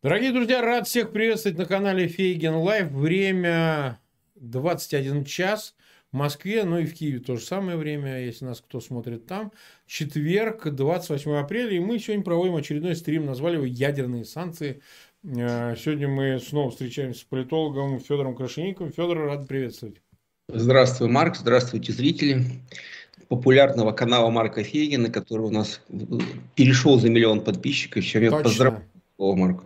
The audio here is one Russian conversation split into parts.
Дорогие друзья, рад всех приветствовать на канале Фейгин Live. Время 21 час в Москве, ну и в Киеве то же самое время, если нас кто смотрит там. Четверг, 28 апреля, и мы сегодня проводим очередной стрим, назвали его «Ядерные санкции». Э, сегодня мы снова встречаемся с политологом Федором Крашенинниковым. Федор, рад приветствовать. Здравствуй, Марк, здравствуйте, зрители популярного канала Марка Фейгина, который у нас перешел за миллион подписчиков. Чем я поздравляю, Марк.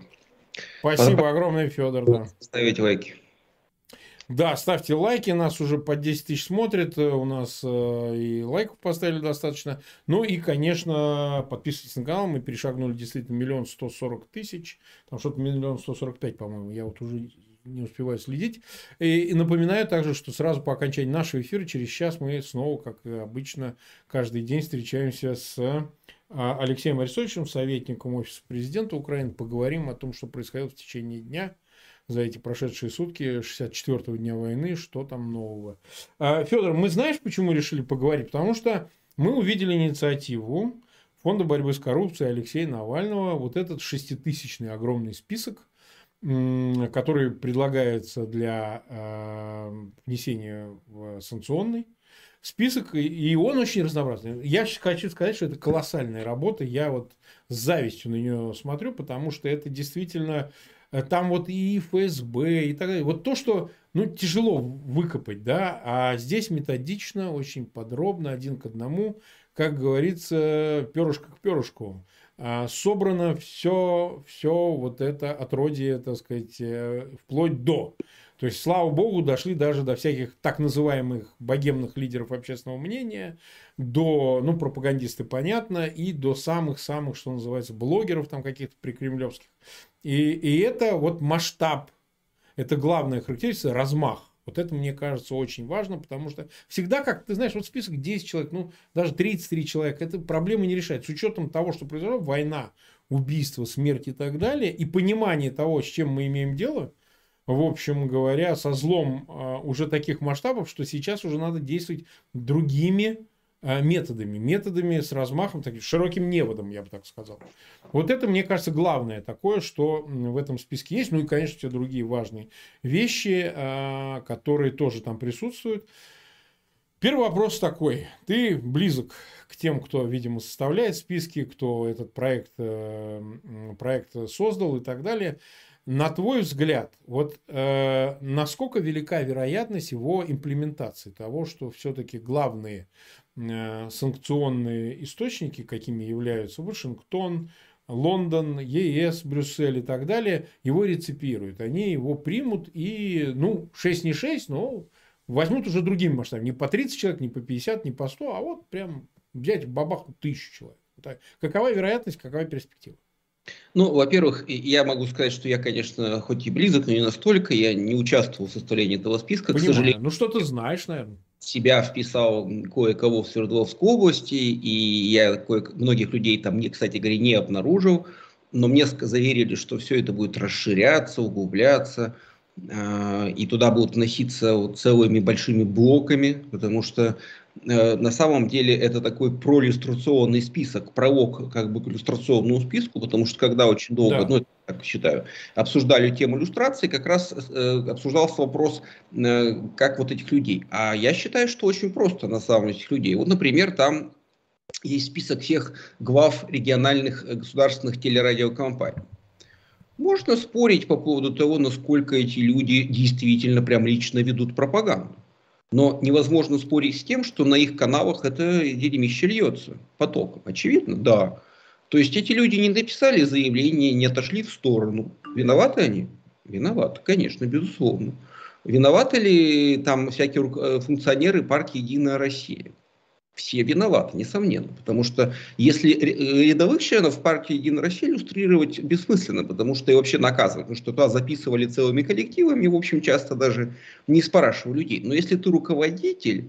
Спасибо огромное, Федор. Да. Ставите лайки. Да, ставьте лайки, нас уже по 10 тысяч смотрят, э, у нас э, и лайков поставили достаточно. Ну и, конечно, подписывайтесь на канал, мы перешагнули действительно миллион сто сорок тысяч, там что-то миллион сто сорок пять, по-моему, я вот уже не успеваю следить. И, и напоминаю также, что сразу по окончании нашего эфира, через час мы снова, как обычно, каждый день встречаемся с Алексеем Арестовичем, советником Офиса Президента Украины, поговорим о том, что происходило в течение дня за эти прошедшие сутки 64-го дня войны, что там нового. А, Федор, мы знаешь, почему решили поговорить? Потому что мы увидели инициативу Фонда борьбы с коррупцией Алексея Навального, вот этот шеститысячный огромный список, который предлагается для а, внесения в санкционный список, и он очень разнообразный. Я хочу сказать, что это колоссальная работа. Я вот с завистью на нее смотрю, потому что это действительно э, там вот и ФСБ и так далее. Вот то, что ну, тяжело выкопать, да, а здесь методично, очень подробно, один к одному, как говорится, перышко к перышку. А, собрано все, все вот это отродье, так сказать, э, вплоть до. То есть, слава богу, дошли даже до всяких так называемых богемных лидеров общественного мнения, до, ну, пропагандисты, понятно, и до самых-самых, что называется, блогеров там каких-то прикремлевских. И, и это вот масштаб, это главная характеристика, размах. Вот это, мне кажется, очень важно, потому что всегда, как ты знаешь, вот список 10 человек, ну, даже 33 человека, это проблемы не решает. С учетом того, что произошло, война, убийство, смерть и так далее, и понимание того, с чем мы имеем дело – в общем говоря, со злом а, уже таких масштабов, что сейчас уже надо действовать другими а, методами, методами с размахом, таким широким неводом, я бы так сказал. Вот это, мне кажется, главное такое, что в этом списке есть. Ну и, конечно, все другие важные вещи, а, которые тоже там присутствуют. Первый вопрос такой. Ты близок к тем, кто, видимо, составляет списки, кто этот проект, э, проект создал и так далее. На твой взгляд, вот э, насколько велика вероятность его имплементации того, что все-таки главные э, санкционные источники, какими являются Вашингтон, Лондон, ЕС, Брюссель и так далее, его реципируют. Они его примут и, ну, 6 не 6, но возьмут уже другим масштабом. Не по 30 человек, не по 50, не по 100, а вот прям взять бабаху тысячу человек. Какова вероятность, какова перспектива? Ну, во-первых, я могу сказать, что я, конечно, хоть и близок, но не настолько, я не участвовал в составлении этого списка, Понимаю. к сожалению. Ну, что ты знаешь, наверное. Себя вписал кое-кого в Свердловской области, и я кое многих людей там, кстати говоря, не обнаружил, но мне заверили, что все это будет расширяться, углубляться, а, и туда будут вноситься целыми большими блоками, потому что на самом деле это такой проиллюстрационный список, пролог как бы к иллюстрационному списку, потому что когда очень долго, да. ну, так считаю, обсуждали тему иллюстрации, как раз э, обсуждался вопрос, э, как вот этих людей. А я считаю, что очень просто на самом деле этих людей. Вот, например, там есть список всех глав региональных э, государственных телерадиокомпаний. Можно спорить по поводу того, насколько эти люди действительно прям лично ведут пропаганду. Но невозможно спорить с тем, что на их каналах это дерьмище льется потоком. Очевидно, да. То есть эти люди не написали заявление, не отошли в сторону. Виноваты они? Виноваты, конечно, безусловно. Виноваты ли там всякие э, функционеры партии «Единая Россия»? Все виноваты, несомненно. Потому что если э, рядовых членов партии «Единая Россия» иллюстрировать бессмысленно, потому что и вообще наказывать, потому что туда записывали целыми коллективами, в общем, часто даже не спрашивая людей. Но если ты руководитель,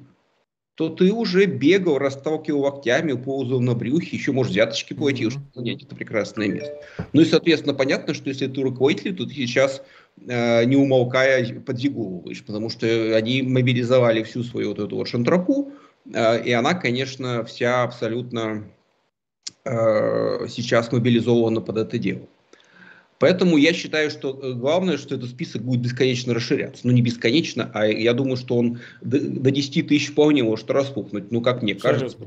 то ты уже бегал, расталкивал локтями, ползал на брюхе, еще, может, взяточки платил, чтобы занять это прекрасное место. Ну и, соответственно, понятно, что если ты руководитель, то ты сейчас, э, не умолкая, подзиговываешь, потому что они мобилизовали всю свою вот эту вот шантрапу, Э, и она, конечно, вся абсолютно э, сейчас мобилизована под это дело. Поэтому я считаю, что э, главное, что этот список будет бесконечно расширяться. Ну, не бесконечно, а я думаю, что он до, до 10 тысяч вполне может распухнуть. Ну, как мне кажется.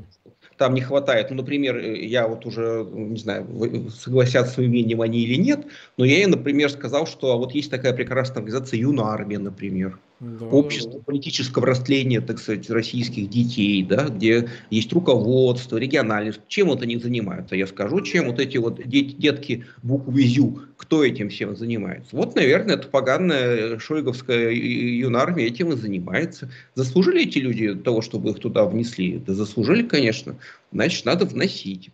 Там не хватает. Ну, например, э, я вот уже, не знаю, согласятся с своим мнением они или нет, но я ей, например, сказал, что вот есть такая прекрасная организация Юнармия, например да. общество политического растления, так сказать, российских детей, да, где есть руководство, региональное. Чем вот они занимаются? Я скажу, чем вот эти вот детки буквы ЗЮ, кто этим всем занимается? Вот, наверное, это поганая шойговская юнармия этим и занимается. Заслужили эти люди того, чтобы их туда внесли? Да заслужили, конечно. Значит, надо вносить.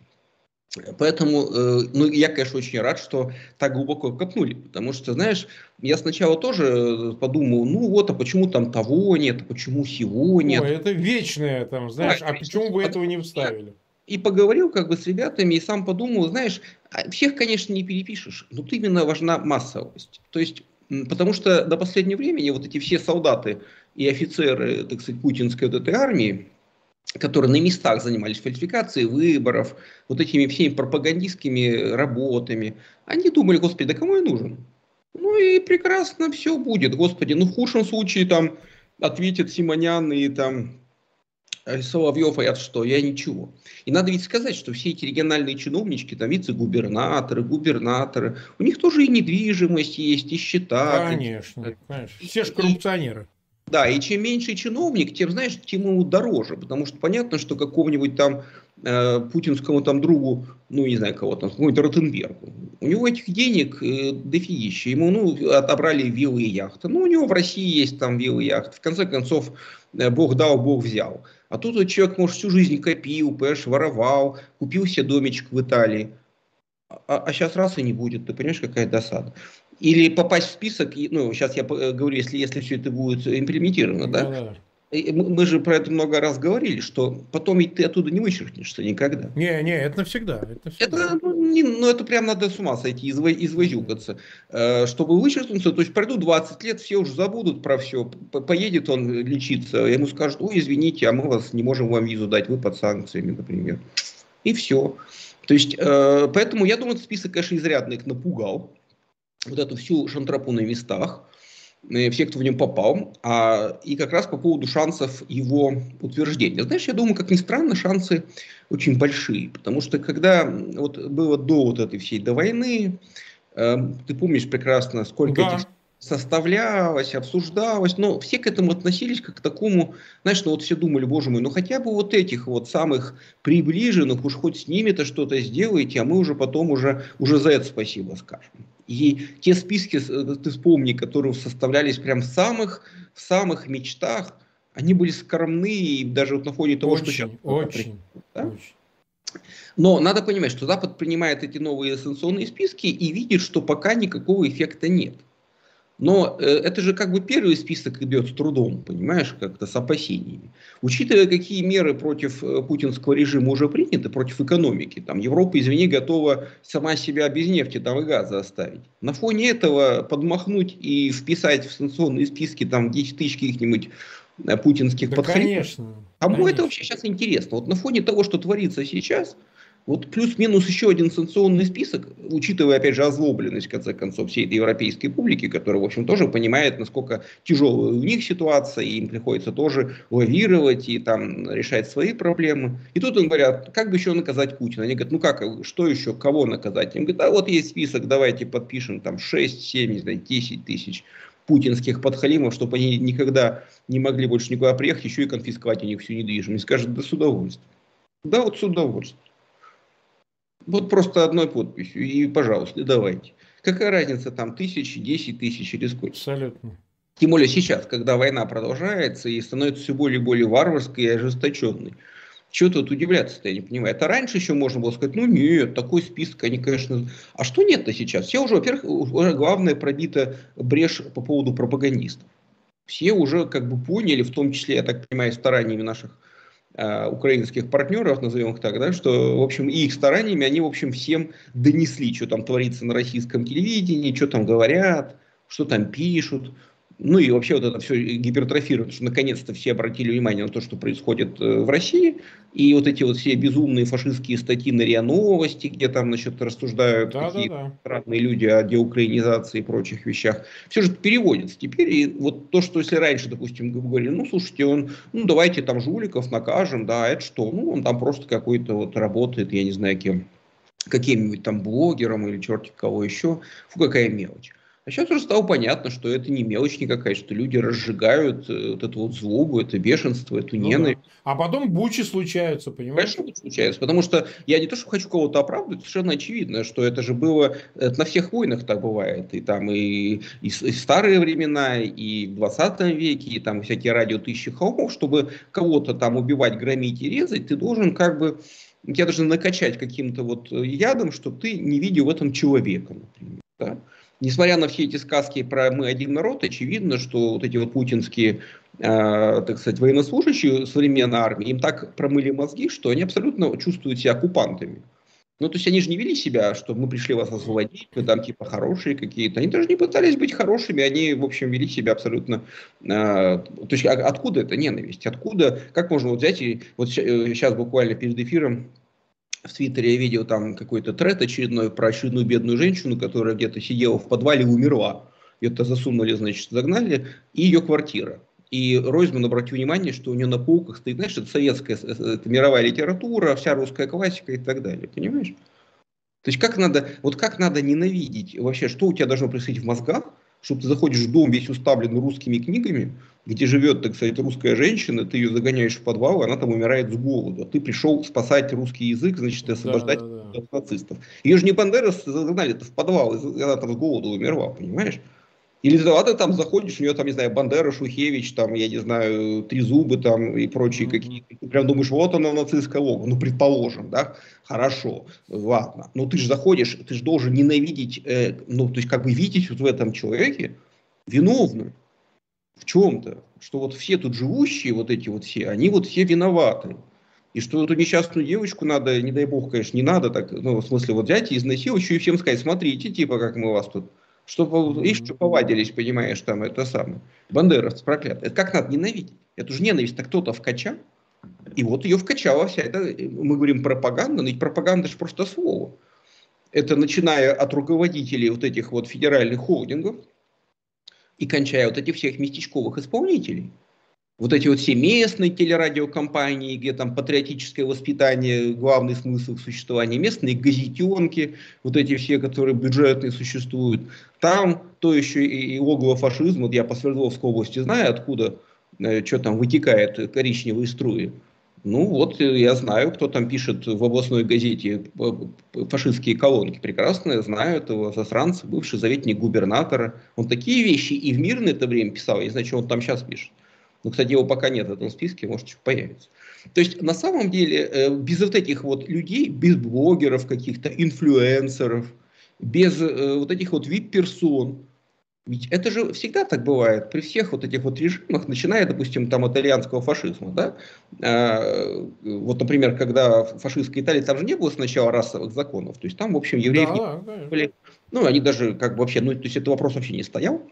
Поэтому, э, ну, я, конечно, очень рад, что так глубоко копнули, потому что, знаешь, я сначала тоже подумал, ну вот, а почему там того нет, а почему сего нет. Ой, это вечное там, знаешь, да, а почему бы этого не вставили? И поговорил как бы с ребятами, и сам подумал, знаешь, а всех, конечно, не перепишешь, но тут именно важна массовость. То есть, потому что до последнего времени вот эти все солдаты и офицеры, так сказать, путинской вот этой армии, которые на местах занимались фальсификацией выборов, вот этими всеми пропагандистскими работами, они думали, господи, да кому я нужен? Ну и прекрасно все будет, господи. Ну в худшем случае там ответят Симонян и там э, Соловьев, а я что? Я ничего. И надо ведь сказать, что все эти региональные чиновнички, там вице-губернаторы, губернаторы, у них тоже и недвижимость есть, и счета. Конечно, конечно. Все же коррупционеры. Да, и чем меньше чиновник, тем, знаешь, тем ему дороже, потому что понятно, что какому-нибудь там э, путинскому там другу, ну, не знаю кого там, какому-нибудь Ротенбергу, у него этих денег э, дофигища, ему, ну, отобрали виллы и яхты, ну, у него в России есть там виллы и яхты, в конце концов, э, Бог дал, Бог взял. А тут вот человек, может, всю жизнь копил, понимаешь, воровал, купил себе домичек в Италии, а, а сейчас раз и не будет, ты понимаешь, какая досада. Или попасть в список, ну, сейчас я э, говорю, если, если все это будет имплементировано, да? да. Мы же про это много раз говорили, что потом ведь ты оттуда не вычеркнешься никогда. Не, не, это навсегда. Это, это ну, не, ну, это прям надо с ума сойти, изво, извозюкаться. Э, чтобы вычеркнуться, то есть пройдут 20 лет, все уже забудут про все. Поедет он лечиться, ему скажут, ой, извините, а мы вас не можем вам визу дать, вы под санкциями, например. И все. То есть, э, поэтому я думаю, этот список, конечно, изрядно их напугал вот эту всю шантрапу на местах, э, все, кто в нем попал, а, и как раз по поводу шансов его утверждения. Знаешь, я думаю, как ни странно, шансы очень большие, потому что когда вот было до вот этой всей, до войны, э, ты помнишь прекрасно, сколько да. этих составлялось, обсуждалось, но все к этому относились как к такому, знаешь, ну вот все думали, боже мой, ну хотя бы вот этих вот самых приближенных, уж хоть с ними-то что-то сделаете, а мы уже потом уже, уже за это спасибо скажем. И те списки, э, ты вспомни, которые составлялись прям в самых, в самых мечтах, они были скромны, и даже вот на фоне того, очень, что сейчас... Очень, да? очень. Но надо понимать, что Запад принимает эти новые санкционные списки и видит, что пока никакого эффекта нет. Но э, это же как бы первый список идет с трудом, понимаешь, как-то с опасениями. Учитывая, какие меры против э, путинского режима уже приняты, против экономики, там Европа, извини, готова сама себя без нефти там, и газа оставить. На фоне этого подмахнуть и вписать в санкционные списки там 10 тысяч каких-нибудь э, путинских да, подхалимов. Конечно. Кому конечно. это вообще сейчас интересно? Вот на фоне того, что творится сейчас, вот плюс-минус еще один санкционный список, учитывая, опять же, озлобленность, в конце концов, всей этой европейской публики, которая, в общем, тоже понимает, насколько тяжелая у них ситуация, и им приходится тоже лавировать и там решать свои проблемы. И тут им говорят, как бы еще наказать Путина? Они говорят, ну как, что еще, кого наказать? Им говорят, а вот есть список, давайте подпишем там 6, 7, не знаю, 10 тысяч путинских подхалимов, чтобы они никогда не могли больше никуда приехать, еще и конфисковать у них всю недвижимость. Скажут, да с удовольствием. Да, вот с удовольствием. Вот просто одной подписью. И, пожалуйста, давайте. Какая разница там, тысячи, десять тысяч или сколько? Абсолютно. Тем более сейчас, когда война продолжается и становится все более и более варварской и ожесточенной. Чего тут удивляться-то, я не понимаю. Это раньше еще можно было сказать, ну нет, такой список, они, конечно... А что нет-то сейчас? Все уже, во-первых, уже главное пробита брешь по поводу пропагандистов. Все уже как бы поняли, в том числе, я так понимаю, стараниями наших украинских партнеров, назовем их так, да, что, в общем, и их стараниями они, в общем, всем донесли, что там творится на российском телевидении, что там говорят, что там пишут. Ну и вообще вот это все гипертрофировано, что наконец-то все обратили внимание на то, что происходит э, в России, и вот эти вот все безумные фашистские статьи на РИА Новости, где там, значит, рассуждают да, какие да, да. странные люди о деукраинизации и прочих вещах, все же переводится теперь, и вот то, что если раньше, допустим, говорили, ну, слушайте, он, ну, давайте там жуликов накажем, да, это что, ну, он там просто какой-то вот работает, я не знаю кем, каким-нибудь там блогером или черти кого еще, фу, какая мелочь. А сейчас уже стало понятно, что это не мелочь никакая, что люди разжигают э, вот эту вот злобу, это бешенство, эту ну ненависть. Да. А потом бучи случаются, понимаешь? Конечно, случаются, потому что я не то, что хочу кого-то оправдывать, совершенно очевидно, что это же было, это на всех войнах так бывает, и там и, и, и старые времена, и в 20 веке, и там всякие радио тысячи холмов, чтобы кого-то там убивать, громить и резать, ты должен как бы тебя должны накачать каким-то вот ядом, что ты не видел в этом человека, например. Да? Несмотря на все эти сказки про «мы один народ», очевидно, что вот эти вот путинские, э, так сказать, военнослужащие современной армии, им так промыли мозги, что они абсолютно чувствуют себя оккупантами. Ну, то есть они же не вели себя, что мы пришли вас освободить, вы там типа хорошие какие-то. Они даже не пытались быть хорошими, они, в общем, вели себя абсолютно... Э, то есть а, откуда эта ненависть? Откуда, как можно вот взять и... Вот сейчас э, буквально перед эфиром в Твиттере я видел там какой-то тред очередной про очередную бедную женщину, которая где-то сидела в подвале и умерла. Ее-то засунули, значит, загнали, и ее квартира. И Ройзман обратил внимание, что у нее на полках стоит, знаешь, это советская, это мировая литература, вся русская классика и так далее, понимаешь? То есть как надо, вот как надо ненавидеть вообще, что у тебя должно происходить в мозгах, чтобы ты заходишь в дом весь уставлен русскими книгами, где живет, так сказать, русская женщина, ты ее загоняешь в подвал, и она там умирает с голоду. Ты пришел спасать русский язык, значит, освобождать да, да, да. от нацистов. Ее же не Бандерас загнали-то в подвал, и она там с голоду умерла, понимаешь? Или а ты там заходишь, у нее там, не знаю, Бандера, Шухевич, там, я не знаю, Три Зубы там и прочие mm-hmm. какие-то. Ты прям думаешь, вот она нацистская лого. Ну, предположим, да, хорошо, ладно. Но ты же заходишь, ты же должен ненавидеть, э, ну, то есть как бы видеть вот в этом человеке виновную в чем-то. Что вот все тут живущие, вот эти вот все, они вот все виноваты. И что эту несчастную девочку надо, не дай бог, конечно, не надо так, ну, в смысле, вот взять и изнасиловать, еще и всем сказать, смотрите, типа, как мы вас тут что, и что повадились, понимаешь, там это самое. Бандеровцы проклятые. Это как надо ненавидеть? Это же ненависть-то кто-то вкачал. И вот ее вкачала вся эта, мы говорим пропаганда, но ведь пропаганда же просто слово. Это начиная от руководителей вот этих вот федеральных холдингов и кончая вот этих всех местечковых исполнителей – вот эти вот все местные телерадиокомпании, где там патриотическое воспитание, главный смысл существования, местные газетенки, вот эти все, которые бюджетные существуют, там то еще и, и логово фашизма, вот я по Свердловской области знаю, откуда, э, что там вытекает коричневые струи. Ну вот э, я знаю, кто там пишет в областной газете э, фашистские колонки. Прекрасно я знаю этого засранца, бывший советник губернатора. Он такие вещи и в мирное это время писал, я не знаю, что он там сейчас пишет. Ну, кстати, его пока нет в этом списке, может, чуть появится. То есть, на самом деле, э, без вот этих вот людей, без блогеров каких-то, инфлюенсеров, без э, вот этих вот вип-персон, ведь это же всегда так бывает при всех вот этих вот режимах, начиная, допустим, там от итальянского фашизма, да? А, вот, например, когда фашистской Италии, там же не было сначала расовых законов, то есть там, в общем, евреев да, не были, ну, они даже как бы вообще, ну, то есть это вопрос вообще не стоял,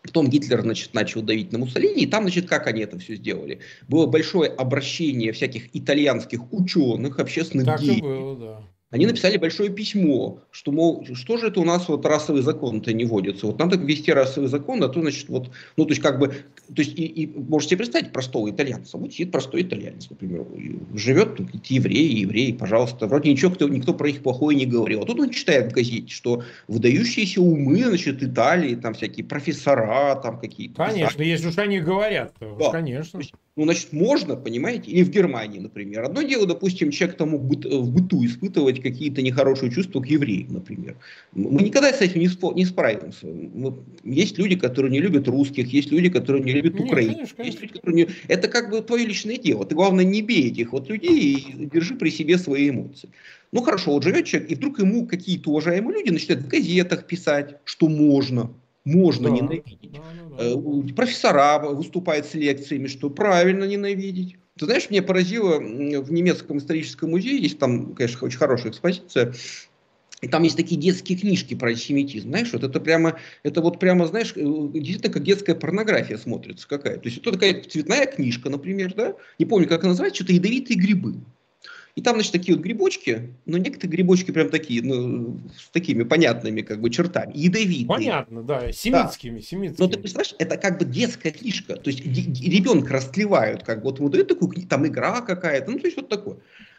Потом Гитлер, значит, начал давить на Муссолини, и там, значит, как они это все сделали? Было большое обращение всяких итальянских ученых, общественных так деятелей. да. Они написали большое письмо, что, мол, что же это у нас вот расовый закон-то не вводится. Вот надо ввести расовый закон, а то, значит, вот, ну, то есть, как бы, то есть, и, и можете представить простого итальянца. Вот сидит простой итальянец, например, живет тут евреи, евреи, пожалуйста. Вроде ничего, кто, никто про них плохое не говорил. А тут он читает в газете, что выдающиеся умы, значит, Италии, там всякие профессора, там какие-то. Конечно, если уж они говорят, да. конечно. есть, ну, значит, можно, понимаете, или в Германии, например. Одно дело, допустим, человек там мог в быту испытывать какие-то нехорошие чувства к евреям, например. Мы никогда с этим не, спо, не справимся. Мы, есть люди, которые не любят русских, есть люди, которые не любят украинцев. Есть люди, которые не... Это как бы твое личное дело. Ты, главное, не бей этих вот людей и держи при себе свои эмоции. Ну, хорошо, вот живет человек, и вдруг ему какие-то уважаемые люди начинают в газетах писать, что можно, можно да, ненавидеть. Да, да, да. Профессора выступают с лекциями, что правильно ненавидеть. Ты знаешь, мне поразило в немецком историческом музее, есть там, конечно, очень хорошая экспозиция, И там есть такие детские книжки про антисемитизм. Знаешь, вот это прямо, это вот прямо, знаешь, э, действительно как детская порнография смотрится какая. То есть это такая цветная книжка, например, да? Не помню, как она называется, что-то ядовитые грибы. И там, значит, такие вот грибочки, но некоторые грибочки прям такие, ну, с такими понятными как бы чертами, ядовитые. Понятно, да, семитскими, да. семитскими. Но ты представляешь, это как бы детская книжка, то есть ребенка расклевают, как бы, вот ему дают такую, там игра какая-то, ну, то есть вот такое.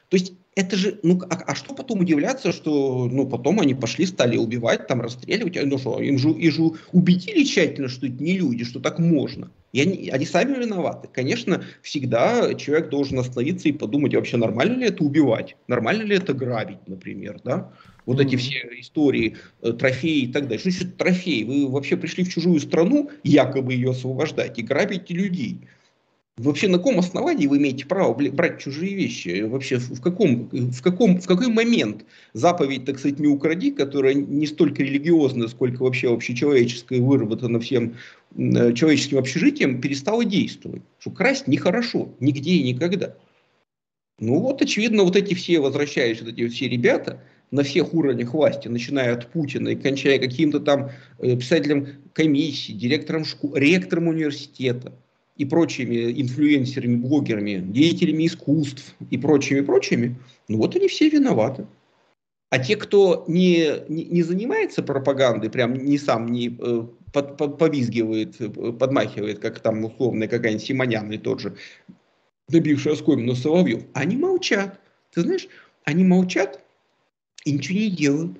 То есть это же, ну, а, а что потом удивляться, что, ну, потом они пошли, стали убивать, там, расстреливать, ну что, им же, им же убедили тщательно, что это не люди, что так можно. И они, они сами виноваты. Конечно, всегда человек должен остановиться и подумать, вообще нормально ли это убивать, нормально ли это грабить, например, да? Вот mm-hmm. эти все истории, э, трофеи и так далее. Что значит трофей? Вы вообще пришли в чужую страну, якобы ее освобождать, и грабите людей. Вообще на каком основании вы имеете право брать чужие вещи? Вообще в каком, в каком, в какой момент заповедь, так сказать, не укради, которая не столько религиозная, сколько вообще общечеловеческая, выработана всем э, человеческим общежитием, перестала действовать? Что красть нехорошо, нигде и никогда. Ну вот, очевидно, вот эти все, возвращаясь, вот эти все ребята, на всех уровнях власти, начиная от Путина и кончая каким-то там э, писателем комиссии, директором школы, ректором университета, и прочими инфлюенсерами, блогерами, деятелями искусств и прочими, прочими, ну вот они все виноваты. А те, кто не, не, занимается пропагандой, прям не сам не э, под, под, повизгивает, подмахивает, как там условно какая-нибудь Симонян и тот же, добивший оскомину Соловьев, они молчат. Ты знаешь, они молчат и ничего не делают.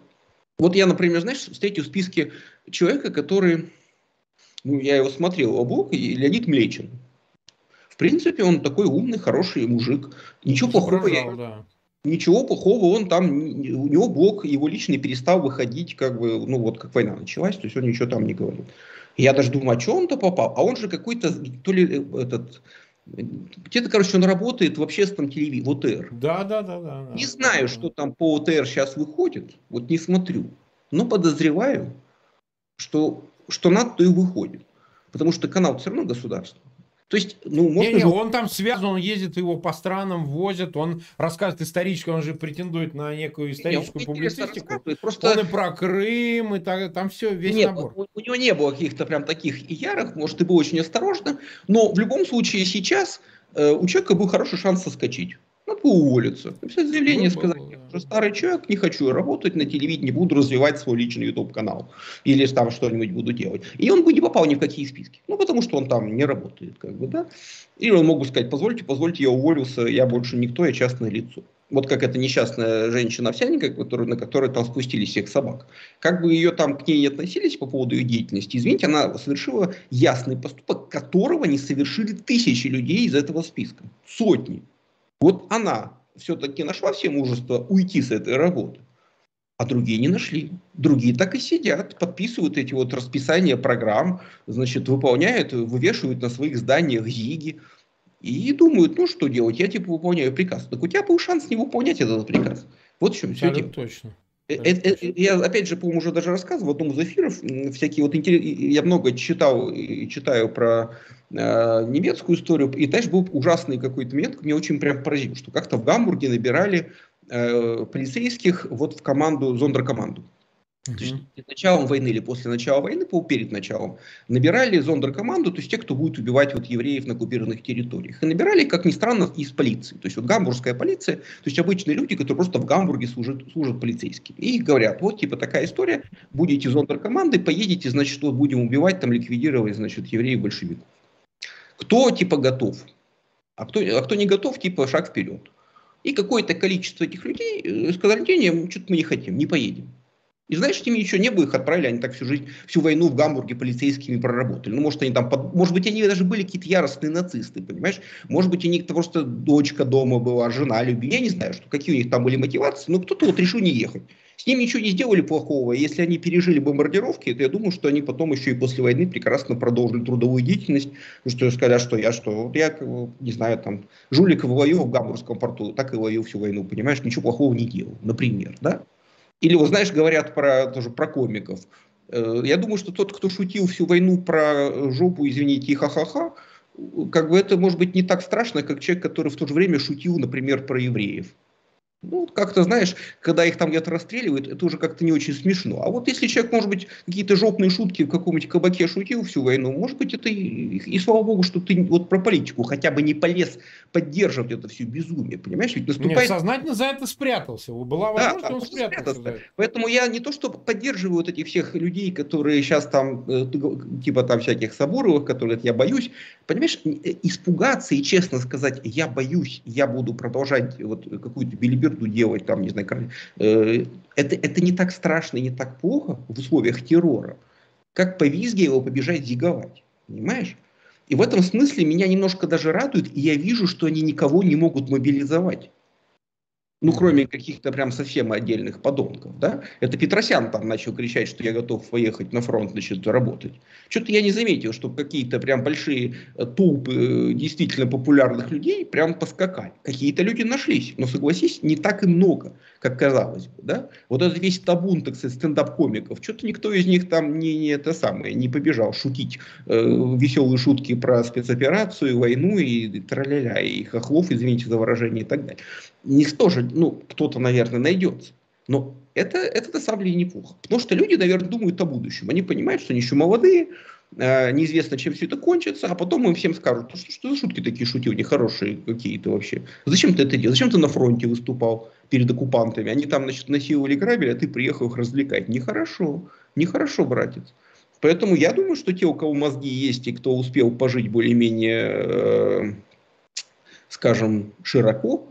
Вот я, например, знаешь, встретил в списке человека, который ну, я его смотрел, его блог, и Леонид Млечин. В принципе, он такой умный, хороший мужик. Ничего плохого. Прожал, да. Ничего плохого, он там, у него блог, его личный перестал выходить, как бы, ну вот как война началась, то есть он ничего там не говорит. Я даже думаю, а что он-то попал? А он же какой-то, то ли э, этот, где-то, короче, он работает в общественном телевидении, в ОТР. Да, да, да, да. Не да, знаю, да. что там по ОТР сейчас выходит, вот не смотрю, но подозреваю, что что надо, то и выходит. Потому что канал все равно государство. То есть, ну, можно не, не, же... он там связан, он ездит, его по странам возят, он рассказывает исторически, он же претендует на некую историческую не, публицистику. Просто... Он и про Крым, и так, там все, весь Нет, набор. У, у него не было каких-то прям таких ярых, может, и был очень осторожно, но в любом случае сейчас э, у человека был хороший шанс соскочить. Надо было уволиться. Написать заявление, ну, сказать, я уже старый человек, не хочу работать на телевидении, буду развивать свой личный YouTube-канал. Или там что-нибудь буду делать. И он бы не попал ни в какие списки. Ну, потому что он там не работает, как бы, да. Или он мог бы сказать, позвольте, позвольте, я уволился, я больше никто, я частное лицо. Вот как эта несчастная женщина-овсяника, на которой там спустили всех собак. Как бы ее там к ней не относились по поводу ее деятельности, извините, она совершила ясный поступок, которого не совершили тысячи людей из этого списка. Сотни. Вот она все-таки нашла все мужество уйти с этой работы, а другие не нашли. Другие так и сидят, подписывают эти вот расписания программ, значит, выполняют, вывешивают на своих зданиях ЗИГи и думают, ну что делать, я типа выполняю приказ. Так у тебя был шанс не выполнять этот приказ. Вот в чем все дело. Точно. Это, это, э, я опять же, по-моему, уже даже рассказывал в одном из эфиров, всякие вот интерес... я много читал и читаю про э, немецкую историю, и знаешь, был ужасный какой-то момент, меня очень прям поразил, что как-то в Гамбурге набирали э, полицейских вот в команду, зондеркоманду. То есть перед началом войны или после начала войны, перед началом, набирали зондеркоманду, то есть те, кто будет убивать вот евреев на оккупированных территориях. И набирали, как ни странно, из полиции. То есть вот гамбургская полиция, то есть обычные люди, которые просто в Гамбурге служат, служат полицейскими. И говорят, вот типа такая история, будете зондеркомандой, поедете, значит, вот будем убивать, там ликвидировать, значит, евреев-большевиков. Кто типа готов? А кто, а кто не готов, типа шаг вперед. И какое-то количество этих людей э, сказали, не, что-то мы не хотим, не поедем. И знаешь, этими еще не было, их отправили, они так всю жизнь, всю войну в Гамбурге полицейскими проработали. Ну, может, они там, под, может быть, они даже были какие-то яростные нацисты, понимаешь? Может быть, у них просто дочка дома была, жена любила. Я не знаю, что, какие у них там были мотивации, но кто-то вот решил не ехать. С ними ничего не сделали плохого. Если они пережили бомбардировки, то я думаю, что они потом еще и после войны прекрасно продолжили трудовую деятельность. Что сказать, что я что, вот я, не знаю, там, жулик вою в Гамбургском порту, так и вою всю войну, понимаешь, ничего плохого не делал, например, да? Или, вот знаешь, говорят про, тоже про комиков. Э, я думаю, что тот, кто шутил всю войну про жопу, извините, и ха-ха-ха, как бы это может быть не так страшно, как человек, который в то же время шутил, например, про евреев. Ну, как-то, знаешь, когда их там где-то расстреливают, это уже как-то не очень смешно. А вот если человек, может быть, какие-то жопные шутки в каком-нибудь кабаке шутил всю войну, может быть, это и, и, слава богу, что ты вот про политику хотя бы не полез поддерживать это все безумие, понимаешь? Ведь наступает... Нет, сознательно за это спрятался. Была возможность, да, он спрятался. спрятался. Поэтому я не то, что поддерживаю вот этих всех людей, которые сейчас там, э, типа там всяких Соборовых, которые я боюсь, понимаешь, э, испугаться и честно сказать, я боюсь, я буду продолжать вот какую-то билиберду делать, там, не знаю, э, это, это не так страшно и не так плохо в условиях террора, как по визге его побежать зиговать, понимаешь? И в этом смысле меня немножко даже радует, и я вижу, что они никого не могут мобилизовать. Ну, кроме каких-то прям совсем отдельных подонков, да? Это Петросян там начал кричать, что я готов поехать на фронт, значит, работать. Что-то я не заметил, что какие-то прям большие э, толпы э, действительно популярных людей прям поскакали. Какие-то люди нашлись, но, согласись, не так и много, как казалось бы, да? Вот этот весь табун, так сказать, стендап-комиков, что-то никто из них там не, не это самое, не побежал шутить э, веселые шутки про спецоперацию, войну и, и траля и хохлов, извините за выражение и так далее них тоже, ну, кто-то, наверное, найдется. Но это, это на самом деле неплохо. Потому что люди, наверное, думают о будущем. Они понимают, что они еще молодые, э, неизвестно, чем все это кончится, а потом им всем скажут, что, что за шутки такие шутил, нехорошие какие-то вообще. Зачем ты это делал? Зачем ты на фронте выступал перед оккупантами? Они там, значит, насиловали грабили, а ты приехал их развлекать. Нехорошо. Нехорошо, братец. Поэтому я думаю, что те, у кого мозги есть и кто успел пожить более-менее, э, скажем, широко,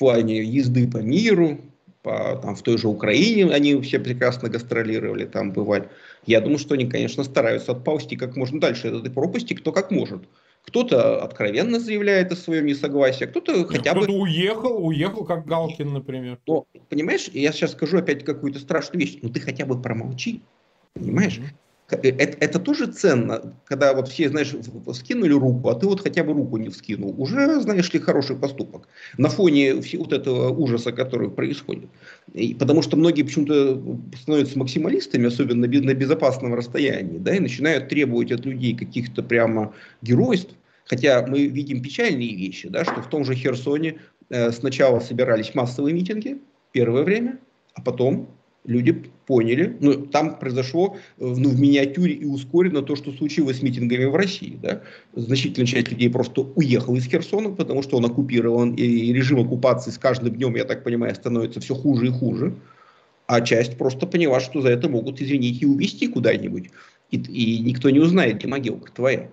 плане езды по миру, по, там, в той же Украине они все прекрасно гастролировали, там бывали. Я думаю, что они, конечно, стараются отползти как можно дальше от этой пропасти, кто как может. Кто-то откровенно заявляет о своем несогласии, а кто-то хотя кто бы... уехал, уехал, как Галкин, например. Но, понимаешь, я сейчас скажу опять какую-то страшную вещь, но ты хотя бы промолчи, понимаешь? Mm-hmm. Э, это, это тоже ценно, когда вот все, знаешь, скинули руку, а ты вот хотя бы руку не вскинул. Уже, знаешь ли, хороший поступок на фоне вот этого ужаса, который происходит. И потому что многие почему-то становятся максималистами, особенно на безопасном расстоянии, да, и начинают требовать от людей каких-то прямо геройств. Хотя мы видим печальные вещи, да, что в том же Херсоне э, сначала собирались массовые митинги первое время, а потом люди поняли, ну, там произошло ну, в миниатюре и ускорено то, что случилось с митингами в России. Да? Значительная часть людей просто уехала из Херсона, потому что он оккупирован, и режим оккупации с каждым днем, я так понимаю, становится все хуже и хуже. А часть просто поняла, что за это могут, извините, и увезти куда-нибудь. И, и никто не узнает, где могилка твоя.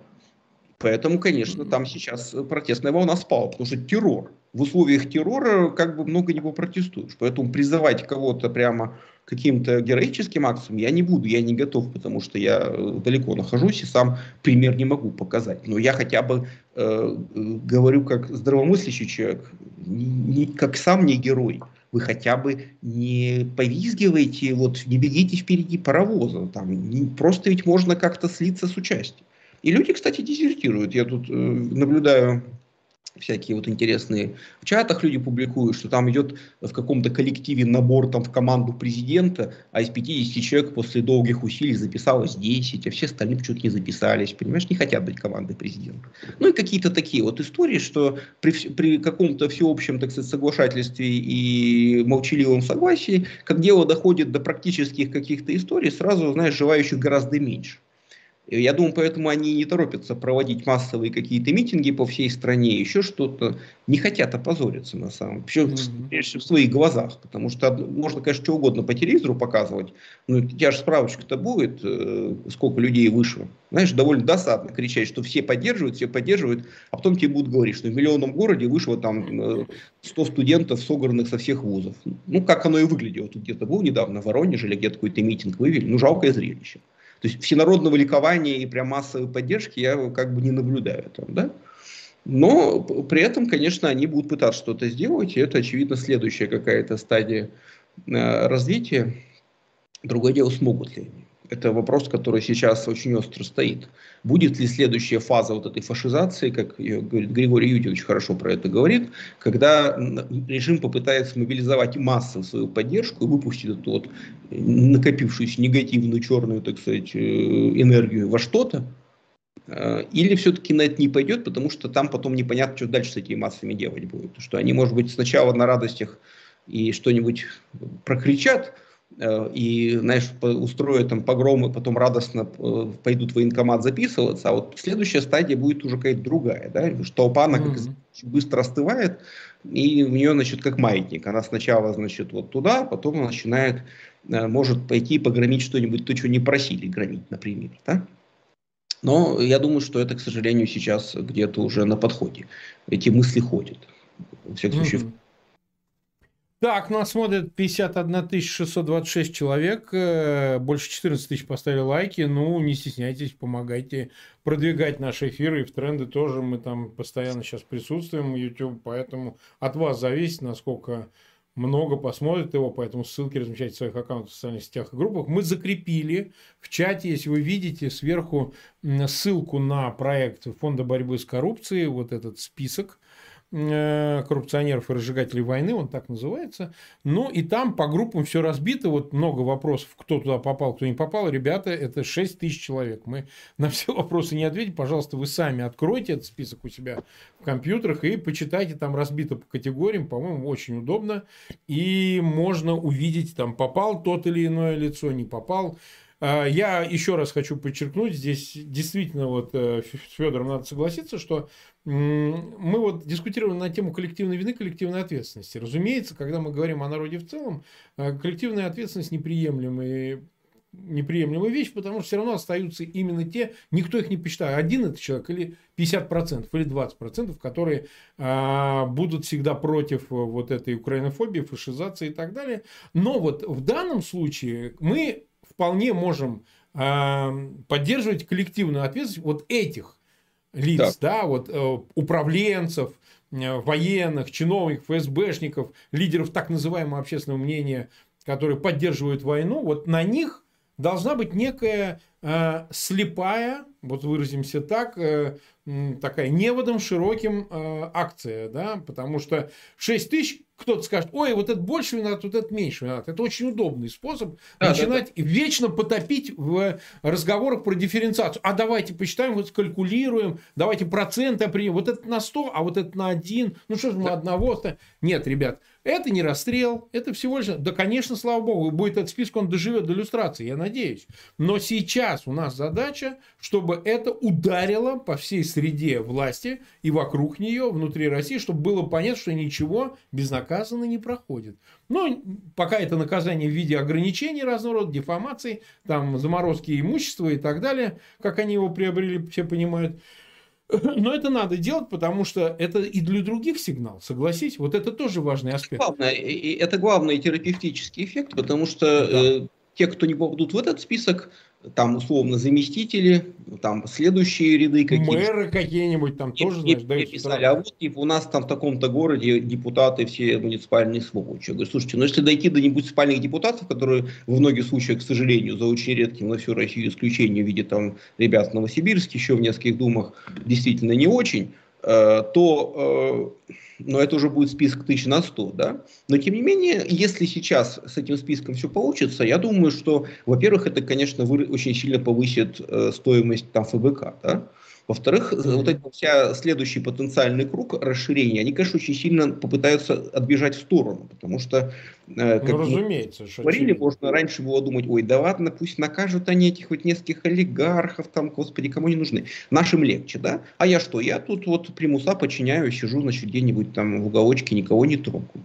Поэтому, конечно, там сейчас протестная волна спала, потому что террор. В условиях террора как бы много не протестуешь. Поэтому призывать кого-то прямо каким-то героическим акциям я не буду, я не готов, потому что я э, далеко нахожусь и сам пример не могу показать. Но я хотя бы э, говорю как здравомыслящий человек, не, как сам не герой. Вы хотя бы не повизгивайте, вот не бегите впереди паровоза. Там, не, просто ведь можно как-то слиться с участием. И люди, кстати, дезертируют. Я тут э, наблюдаю всякие вот интересные в чатах люди публикуют, что там идет в каком-то коллективе набор там в команду президента, а из 50 человек после долгих усилий записалось 10, а все остальные почему-то не записались, понимаешь, не хотят быть командой президента. Ну и какие-то такие вот истории, что при, при каком-то всеобщем, так сказать, соглашательстве и молчаливом согласии, как дело доходит до практических каких-то историй, сразу, знаешь, желающих гораздо меньше. Я думаю, поэтому они не торопятся проводить массовые какие-то митинги по всей стране, еще что-то. Не хотят опозориться на самом деле. Mm-hmm. в своих глазах. Потому что можно, конечно, что угодно по телевизору показывать, но у тебя же справочка-то будет, э, сколько людей вышло. Знаешь, довольно досадно кричать, что все поддерживают, все поддерживают, а потом тебе будут говорить, что в миллионном городе вышло там 100 э, студентов, собранных со всех вузов. Ну, как оно и выглядело. Тут где-то был недавно в Воронеже или где-то какой-то митинг вывели. Ну, жалкое зрелище. То есть всенародного ликования и прям массовой поддержки я как бы не наблюдаю там, да? Но при этом, конечно, они будут пытаться что-то сделать, и это, очевидно, следующая какая-то стадия э, развития. Другое дело, смогут ли они. Это вопрос, который сейчас очень остро стоит. Будет ли следующая фаза вот этой фашизации, как говорит Григорий Юдинович хорошо про это говорит, когда режим попытается мобилизовать массы в свою поддержку и выпустить эту вот накопившуюся негативную черную, так сказать, э, энергию во что-то, э, или все-таки на это не пойдет, потому что там потом непонятно, что дальше с этими массами делать будет. Что они, может быть, сначала на радостях и что-нибудь прокричат, и, знаешь, устроят там погромы, потом радостно э, пойдут в военкомат записываться, а вот следующая стадия будет уже какая-то другая, да, что толпа, она как mm-hmm. быстро остывает, и у нее, значит, как маятник, она сначала, значит, вот туда, потом она начинает, э, может пойти погромить что-нибудь, то, что не просили громить, например, да. Но я думаю, что это, к сожалению, сейчас где-то уже на подходе. Эти мысли ходят. Во всяком случае, mm-hmm. Так, нас смотрит 51 626 человек, э, больше 14 тысяч поставили лайки. Ну, не стесняйтесь, помогайте продвигать наши эфиры и в тренды тоже. Мы там постоянно сейчас присутствуем YouTube, поэтому от вас зависит, насколько много посмотрит его, поэтому ссылки размещайте в своих аккаунтах в социальных сетях и группах. Мы закрепили в чате, если вы видите, сверху ссылку на проект Фонда борьбы с коррупцией, вот этот список коррупционеров и разжигателей войны, он так называется. Ну, и там по группам все разбито, вот много вопросов, кто туда попал, кто не попал. Ребята, это 6 тысяч человек. Мы на все вопросы не ответим. Пожалуйста, вы сами откройте этот список у себя в компьютерах и почитайте, там разбито по категориям, по-моему, очень удобно. И можно увидеть, там попал тот или иное лицо, не попал. А, я еще раз хочу подчеркнуть, здесь действительно вот э, с Федором надо согласиться, что мы вот дискутировали на тему коллективной вины, коллективной ответственности. Разумеется, когда мы говорим о народе в целом, э, коллективная ответственность неприемлемая неприемлемая вещь, потому что все равно остаются именно те, никто их не посчитает, один это человек или 50% или 20%, которые а, будут всегда против вот этой украинофобии, фашизации и так далее. Но вот в данном случае мы вполне можем а, поддерживать коллективную ответственность вот этих лиц, да, да вот э, управленцев, э, военных, чиновников, ФСБшников, лидеров так называемого общественного мнения, которые поддерживают войну, вот на них должна быть некая э, слепая, вот выразимся так, э, такая неводом широким э, акция, да, потому что 6 тысяч кто-то скажет, ой, вот это больше виноват, вот это меньше виноват. Это очень удобный способ да, начинать да, да. вечно потопить в разговорах про дифференциацию. А давайте посчитаем, вот скалькулируем, давайте проценты определим. Вот это на 100, а вот это на 1. Ну что же мы да. одного-то? Нет, ребят, это не расстрел, это всего лишь... Да, конечно, слава богу, будет этот список, он доживет до иллюстрации, я надеюсь. Но сейчас у нас задача, чтобы это ударило по всей среде власти и вокруг нее, внутри России, чтобы было понятно, что ничего безнаказанно не проходит. Но пока это наказание в виде ограничений разного рода, дефамаций, там, заморозки имущества и так далее, как они его приобрели, все понимают – но это надо делать, потому что это и для других сигнал, согласись. Вот это тоже важный аспект. Главное, это главный терапевтический эффект, потому что да. э, те, кто не попадут в этот список, там условно заместители, там следующие ряды какие-то. Мэры какие-нибудь там и, тоже, и, знаешь, дают писали, а вот типа, у нас там в таком-то городе депутаты все муниципальные сволочи. Я говорю, слушайте, ну если дойти до муниципальных депутатов, которые в многих случаях, к сожалению, за очень редким на всю Россию исключением в виде там ребят в Новосибирске, еще в нескольких думах, действительно не очень, то э, но это уже будет список тысяч на 100, да. Но тем не менее, если сейчас с этим списком все получится, я думаю, что, во-первых, это, конечно, очень сильно повысит э, стоимость там ФБК, да. Во-вторых, вот этот вся следующий потенциальный круг расширения, они, конечно, очень сильно попытаются отбежать в сторону, потому что, э, как ну, разумеется, мы говорили, можно раньше было думать, ой, да ладно, пусть накажут они этих вот нескольких олигархов, там, господи, кому не нужны. Нашим легче, да? А я что? Я тут вот примуса подчиняю, сижу, значит, где-нибудь там в уголочке, никого не трогаю.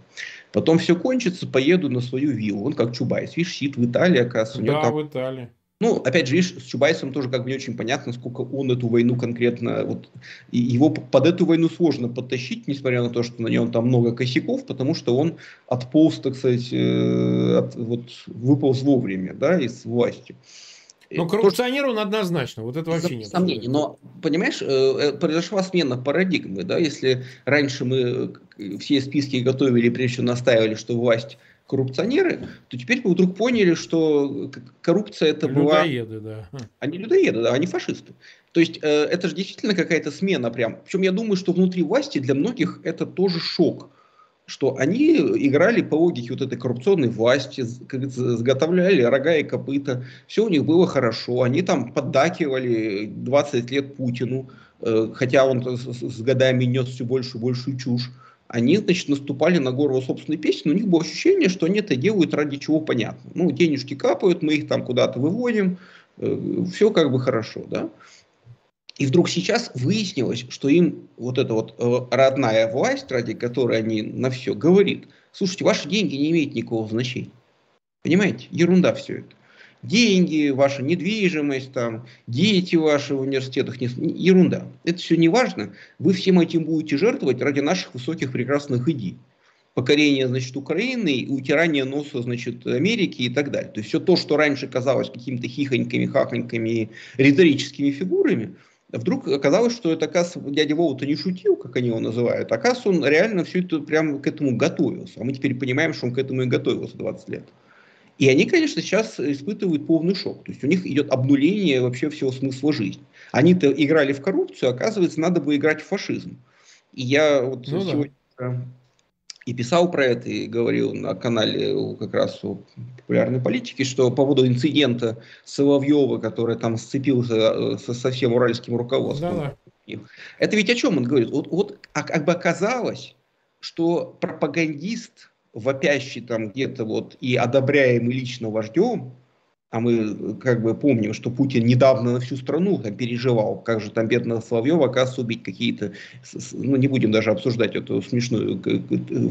Потом все кончится, поеду на свою виллу. Он как Чубайс, видишь, сидит в Италии, оказывается. Да, там... в Италии. Ну, опять же, видишь, с Чубайсом тоже как бы не очень понятно, сколько он эту войну конкретно, вот, его под эту войну сложно подтащить, несмотря на то, что на нем там много косяков, потому что он отполз, так сказать, э, от, вот, выполз вовремя, да, из власти. Ну, коррупционер он однозначно, вот это вообще нет. Сомнений, но, понимаешь, э, э, произошла смена парадигмы, да, если раньше мы все списки готовили, прежде всего настаивали, что власть коррупционеры, то теперь мы вдруг поняли, что коррупция это была... Людоеды, да. Они людоеды, да, они фашисты. То есть э, это же действительно какая-то смена прям. Причем я думаю, что внутри власти для многих это тоже шок что они играли по логике вот этой коррупционной власти, заготовляли рога и копыта, все у них было хорошо, они там поддакивали 20 лет Путину, э, хотя он с, с годами нес все больше и большую чушь. Они, значит, наступали на горло собственной песни, у них было ощущение, что они это делают ради чего понятно. Ну, денежки капают, мы их там куда-то выводим, э, все как бы хорошо, да. И вдруг сейчас выяснилось, что им вот эта вот э, родная власть, ради которой они на все говорит, слушайте, ваши деньги не имеют никакого значения. Понимаете? Ерунда все это. Деньги, ваша недвижимость, там, дети ваши в университетах, не, ерунда. Это все не важно. Вы всем этим будете жертвовать ради наших высоких прекрасных идей. Покорение, значит, Украины, утирание носа, значит, Америки и так далее. То есть все то, что раньше казалось какими-то хихоньками, хахоньками, риторическими фигурами, вдруг оказалось, что это, оказывается, дядя Вова-то не шутил, как они его называют, а оказывается, он реально все это прямо к этому готовился. А мы теперь понимаем, что он к этому и готовился 20 лет. И они, конечно, сейчас испытывают полный шок. То есть у них идет обнуление вообще всего смысла жизни. Они-то играли в коррупцию, оказывается, надо бы играть в фашизм. И я вот ну, сегодня да. и писал про это, и говорил на канале как раз о популярной политике, что по поводу инцидента Соловьева, который там сцепился э, со, со всем уральским руководством. Да, да. Это ведь о чем он говорит? Вот, вот а как бы оказалось, что пропагандист вопящий там где-то вот и одобряемый лично вождем, а мы как бы помним, что Путин недавно на всю страну там переживал, как же там бедного Соловьева, оказывается, убить какие-то, ну не будем даже обсуждать эту смешную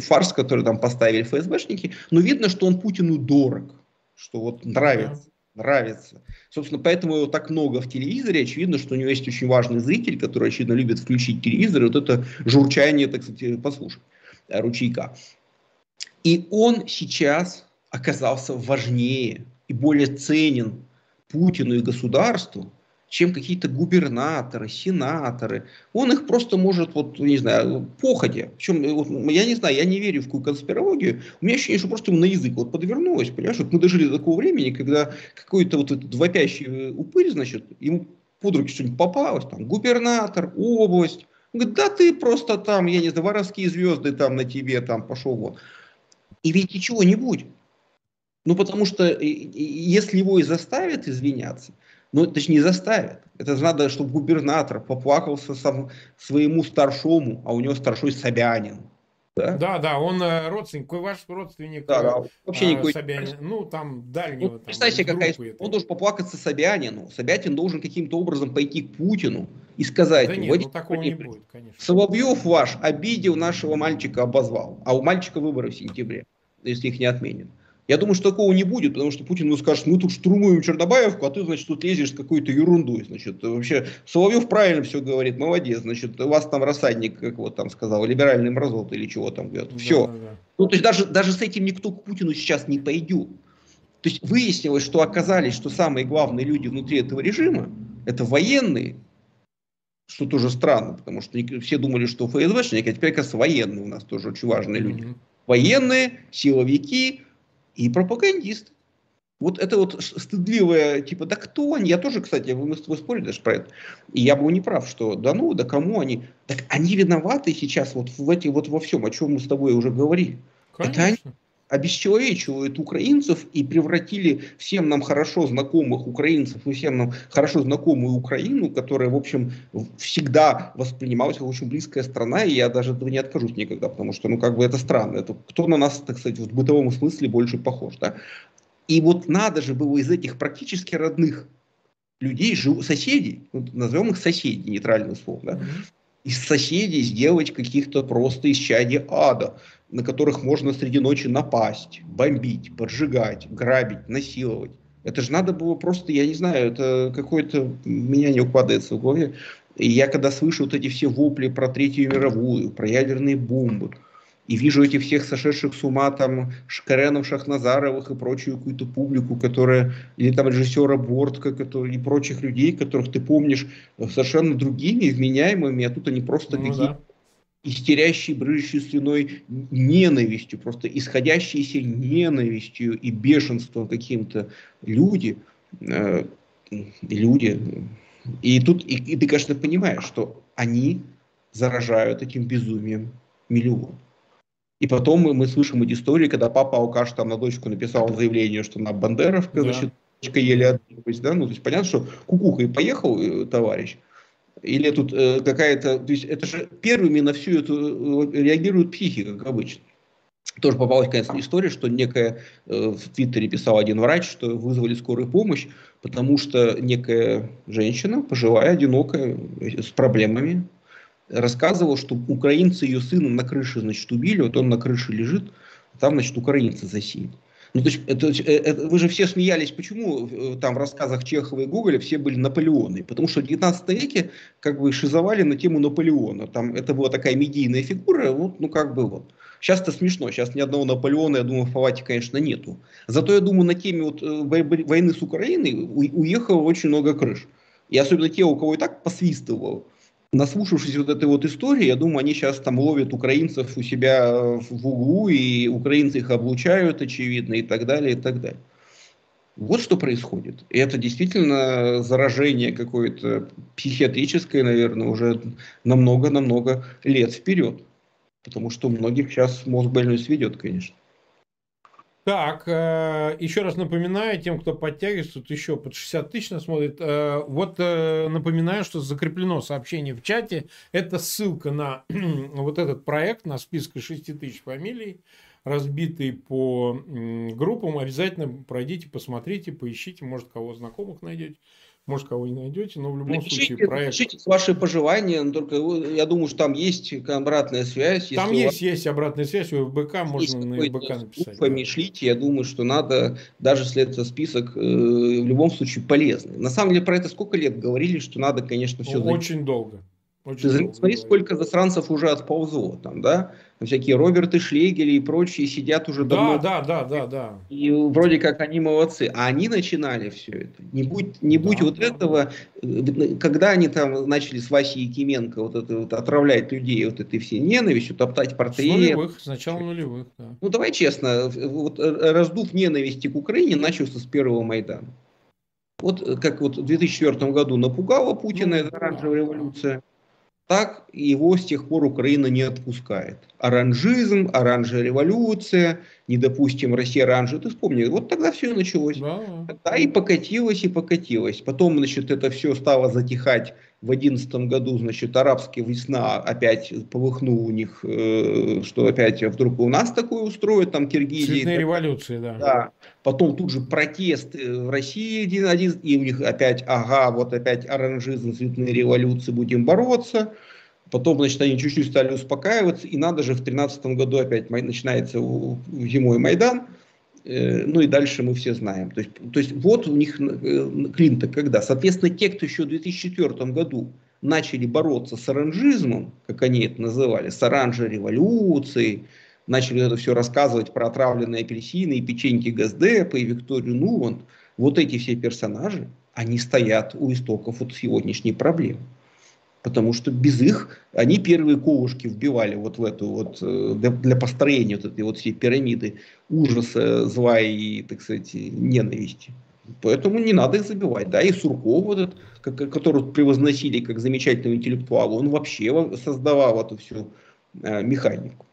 фарс, который там поставили ФСБшники, но видно, что он Путину дорог, что вот нравится. Нравится. Собственно, поэтому его так много в телевизоре. Очевидно, что у него есть очень важный зритель, который, очевидно, любит включить телевизор и вот это журчание, так сказать, послушать ручейка. И он сейчас оказался важнее и более ценен Путину и государству, чем какие-то губернаторы, сенаторы. Он их просто может, вот, не знаю, походя. Причем, вот, я не знаю, я не верю в какую конспирологию. У меня ощущение, что просто ему на язык вот подвернулось, понимаешь? Вот мы дожили до такого времени, когда какой-то вот этот вопящий упырь, значит, ему под руки что-нибудь попалось, там, губернатор, область. Он говорит, да ты просто там, я не знаю, воровские звезды там на тебе, там, пошел вот. И ведь ничего не будет. Ну, потому что если его и заставят извиняться, ну, точнее, не заставят. Это надо, чтобы губернатор поплакался сам своему старшому, а у него старшой Собянин. Да? да, да, он э, родственник, ваш родственник? Да, да, вообще а, никакой. Собянин, ну, там, дальнего. Ну, представьте, какая этой. Он должен поплакаться Собянину. Собятин должен каким-то образом пойти к Путину и сказать, да нет, ну, такого не будет, конечно. Соловьев ваш обидел нашего мальчика, обозвал, а у мальчика выборы в сентябре если их не отменят. Я думаю, что такого не будет, потому что Путин ему скажет, мы тут штурмуем Чернобаевку, а ты, значит, тут лезешь с какой-то ерундой. Значит, вообще, Соловьев правильно все говорит, молодец, значит, у вас там рассадник, как вот там сказал, либеральный мразот или чего там говорят. Все. Да, да, да. Ну, то есть даже, даже с этим никто к Путину сейчас не пойдет. То есть выяснилось, что оказались, что самые главные люди внутри этого режима, это военные, что тоже странно, потому что все думали, что ФСБшники, а теперь, оказывается, военные у нас тоже очень важные люди. Mm-hmm военные, силовики и пропагандисты. Вот это вот стыдливое, типа, да кто они? Я тоже, кстати, мы с тобой спорили даже про это. И я был не прав, что да ну, да кому они? Так они виноваты сейчас вот в эти, вот во всем, о чем мы с тобой уже говорили. Конечно. Это они, обесчеловечивают украинцев и превратили всем нам хорошо знакомых украинцев и всем нам хорошо знакомую Украину, которая, в общем, всегда воспринималась как очень близкая страна, и я даже этого не откажусь никогда, потому что, ну, как бы это странно. Это кто на нас, так сказать, в бытовом смысле больше похож, да? И вот надо же было из этих практически родных людей, соседей, назовем их соседи, нейтральный слово, да, из соседей сделать каких-то просто из чади ада, на которых можно среди ночи напасть, бомбить, поджигать, грабить, насиловать. Это же надо было просто, я не знаю, это какое-то, меня не укладывается в голове. И я когда слышу вот эти все вопли про Третью мировую, про ядерные бомбы, и вижу этих всех сошедших с ума там Шкаренов, Шахназаровых и прочую какую-то публику, которая, или там режиссера Бортка который, и прочих людей, которых ты помнишь совершенно другими, вменяемыми, а тут они просто ну, какие-то да истерящие, брыжущие слюной ненавистью, просто исходящиеся ненавистью и бешенством каким-то люди, э, люди. И тут и, и ты, конечно, понимаешь, что они заражают этим безумием миллион. И потом мы, мы слышим эти истории, когда папа Алкаш там на дочку написал заявление, что она бандеровка, да. значит, дочка еле отбилась, да, ну, то есть понятно, что кукуха и поехал э, товарищ, Или тут э, какая-то... То есть это же первыми на всю эту э, реагирует психика, как обычно. Тоже попалась, конечно, история, что некая э, в Твиттере писал один врач, что вызвали скорую помощь, потому что некая женщина, пожилая, одинокая, с проблемами, рассказывала, что украинцы ее сына на крыше, значит, убили, вот он на крыше лежит, там, значит, украинцы засеяли. Ну, то есть, это, это, вы же все смеялись, почему э, там в рассказах Чехова и Гоголя все были Наполеоны. Потому что в 19 веке как бы шизовали на тему Наполеона. Там это была такая медийная фигура, вот, ну как бы вот. Сейчас это смешно, сейчас ни одного Наполеона, я думаю, в Палате, конечно, нету. Зато я думаю, на теме вот э, войны с Украиной уехало очень много крыш. И особенно те, у кого и так посвистывало наслушавшись вот этой вот истории, я думаю, они сейчас там ловят украинцев у себя в углу, и украинцы их облучают, очевидно, и так далее, и так далее. Вот что происходит. И это действительно заражение какое-то психиатрическое, наверное, уже намного-намного лет вперед. Потому что у многих сейчас мозг больной сведет, конечно. Так, э, еще раз напоминаю тем, кто подтягивается, тут еще под 60 тысяч нас смотрит. Э, вот э, напоминаю, что закреплено сообщение в чате. Это ссылка на вот этот проект, на список 6 тысяч фамилий, разбитый по группам. Обязательно пройдите, посмотрите, поищите, может, кого знакомых найдете. Может, кого не найдете, но в любом напишите, случае проект... Напишите ваши пожелания, но только я думаю, что там есть обратная связь. Там есть, вас... есть обратная связь, у ФБК можно на ФБК написать. Да. шлите, я думаю, что надо, даже если это список, э, в любом случае полезный. На самом деле про это сколько лет говорили, что надо, конечно, все... Очень долго. Очень Ты смотри, сколько засранцев уже отползло там, да? Всякие Роберты Шлегели и прочие сидят уже давно. Да, да, да, да, да. И вроде как они молодцы. А они начинали все это. Не будь, не будь да, вот да, этого, да. когда они там начали с Васей Якименко вот это вот отравлять людей вот этой всей ненавистью, топтать портреты. С нулевых, с начала нулевых, да. Ну давай честно, вот раздув ненависти к Украине начался с первого Майдана. Вот как вот в 2004 году напугала Путина ну, эта оранжевая революция так его с тех пор Украина не отпускает. Оранжизм, оранжевая революция, не допустим России оранжевая. Ты вспомни, вот тогда все началось. Да. Тогда и покатилось, и покатилось. Потом, значит, это все стало затихать. В одиннадцатом году, значит, арабская весна опять полыхнула у них, э, что опять вдруг у нас такое устроят, там Киргизия. Цветные революции, да. Да. Потом тут же протест в России один, один, и у них опять, ага, вот опять оранжизм, цветные революции, будем бороться. Потом, значит, они чуть-чуть стали успокаиваться, и надо же, в 2013 году опять начинается зимой Майдан, ну и дальше мы все знаем. То есть, то есть вот у них э, Клинта когда. Соответственно, те, кто еще в 2004 году начали бороться с оранжизмом, как они это называли, с оранжевой революцией, начали это все рассказывать про отравленные апельсины и печеньки Газдепа и Викторию Нуванд, вот эти все персонажи, они стоят у истоков вот сегодняшней проблемы потому что без их они первые ковушки вбивали вот в эту вот э, для, построения вот этой вот всей пирамиды ужаса, зла и, так сказать, ненависти. Поэтому не надо их забивать. Да, и Сурков, вот этот, который превозносили как замечательного интеллектуала, он вообще создавал эту всю э, механику.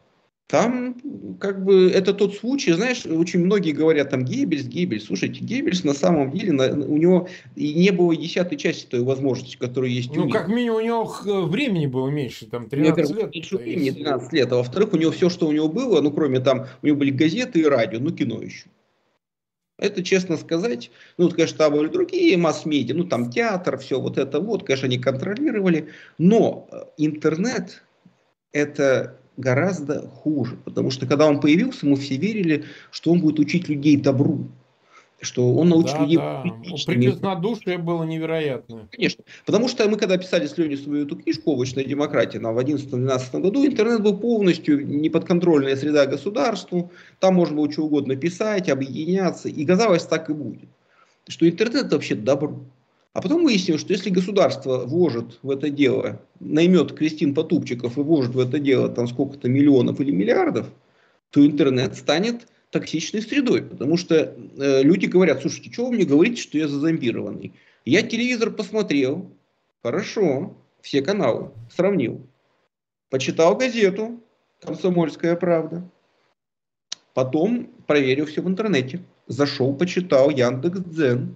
Там, как бы, это тот случай, знаешь, очень многие говорят, там, Геббельс, Геббельс. Слушайте, Геббельс на самом деле, на, у него и не было и десятой части той возможности, которая есть ну, у Ну, как минимум, у него времени было меньше, там, 13 лет. Меньше времени, 13 лет. А во-вторых, у него все, что у него было, ну, кроме там, у него были газеты и радио, ну, кино еще. Это, честно сказать, ну, конечно, там были другие масс-медиа, ну, там театр, все вот это вот, конечно, они контролировали, но э, интернет – это гораздо хуже. Потому что когда он появился, мы все верили, что он будет учить людей добру. Что он научит да, людей... Да. Прекраснодушие было невероятное. Конечно. Потому что мы, когда писали с Леней свою эту книжку «Овощная демократия» в 2011-2012 году, интернет был полностью неподконтрольная среда государству. Там можно было что угодно писать, объединяться. И казалось, так и будет. Что интернет это вообще добро. А потом выяснилось, что если государство вложит в это дело, наймет Кристин Потупчиков и вложит в это дело там сколько-то миллионов или миллиардов, то интернет станет токсичной средой. Потому что э, люди говорят, слушайте, что вы мне говорите, что я зазомбированный? Я телевизор посмотрел, хорошо, все каналы, сравнил. Почитал газету «Комсомольская правда». Потом проверил все в интернете. Зашел, почитал Яндекс.Дзен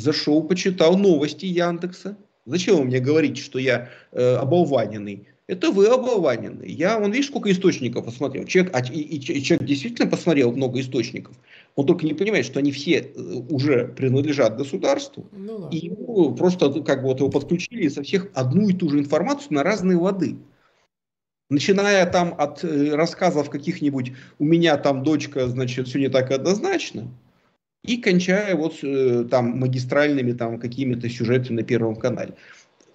зашел, почитал новости Яндекса, Зачем вы мне говорите, что я э, оболваненный? Это вы оболваненный. Я, он, видишь, сколько источников посмотрел. Человек, а, и, и, человек действительно посмотрел много источников. Он только не понимает, что они все э, уже принадлежат государству. Ну, да. И ему просто как бы вот его подключили со всех одну и ту же информацию на разные воды. Начиная там от э, рассказов каких-нибудь «у меня там дочка, значит, все не так однозначно», и кончая вот э, там магистральными там какими-то сюжетами на Первом канале.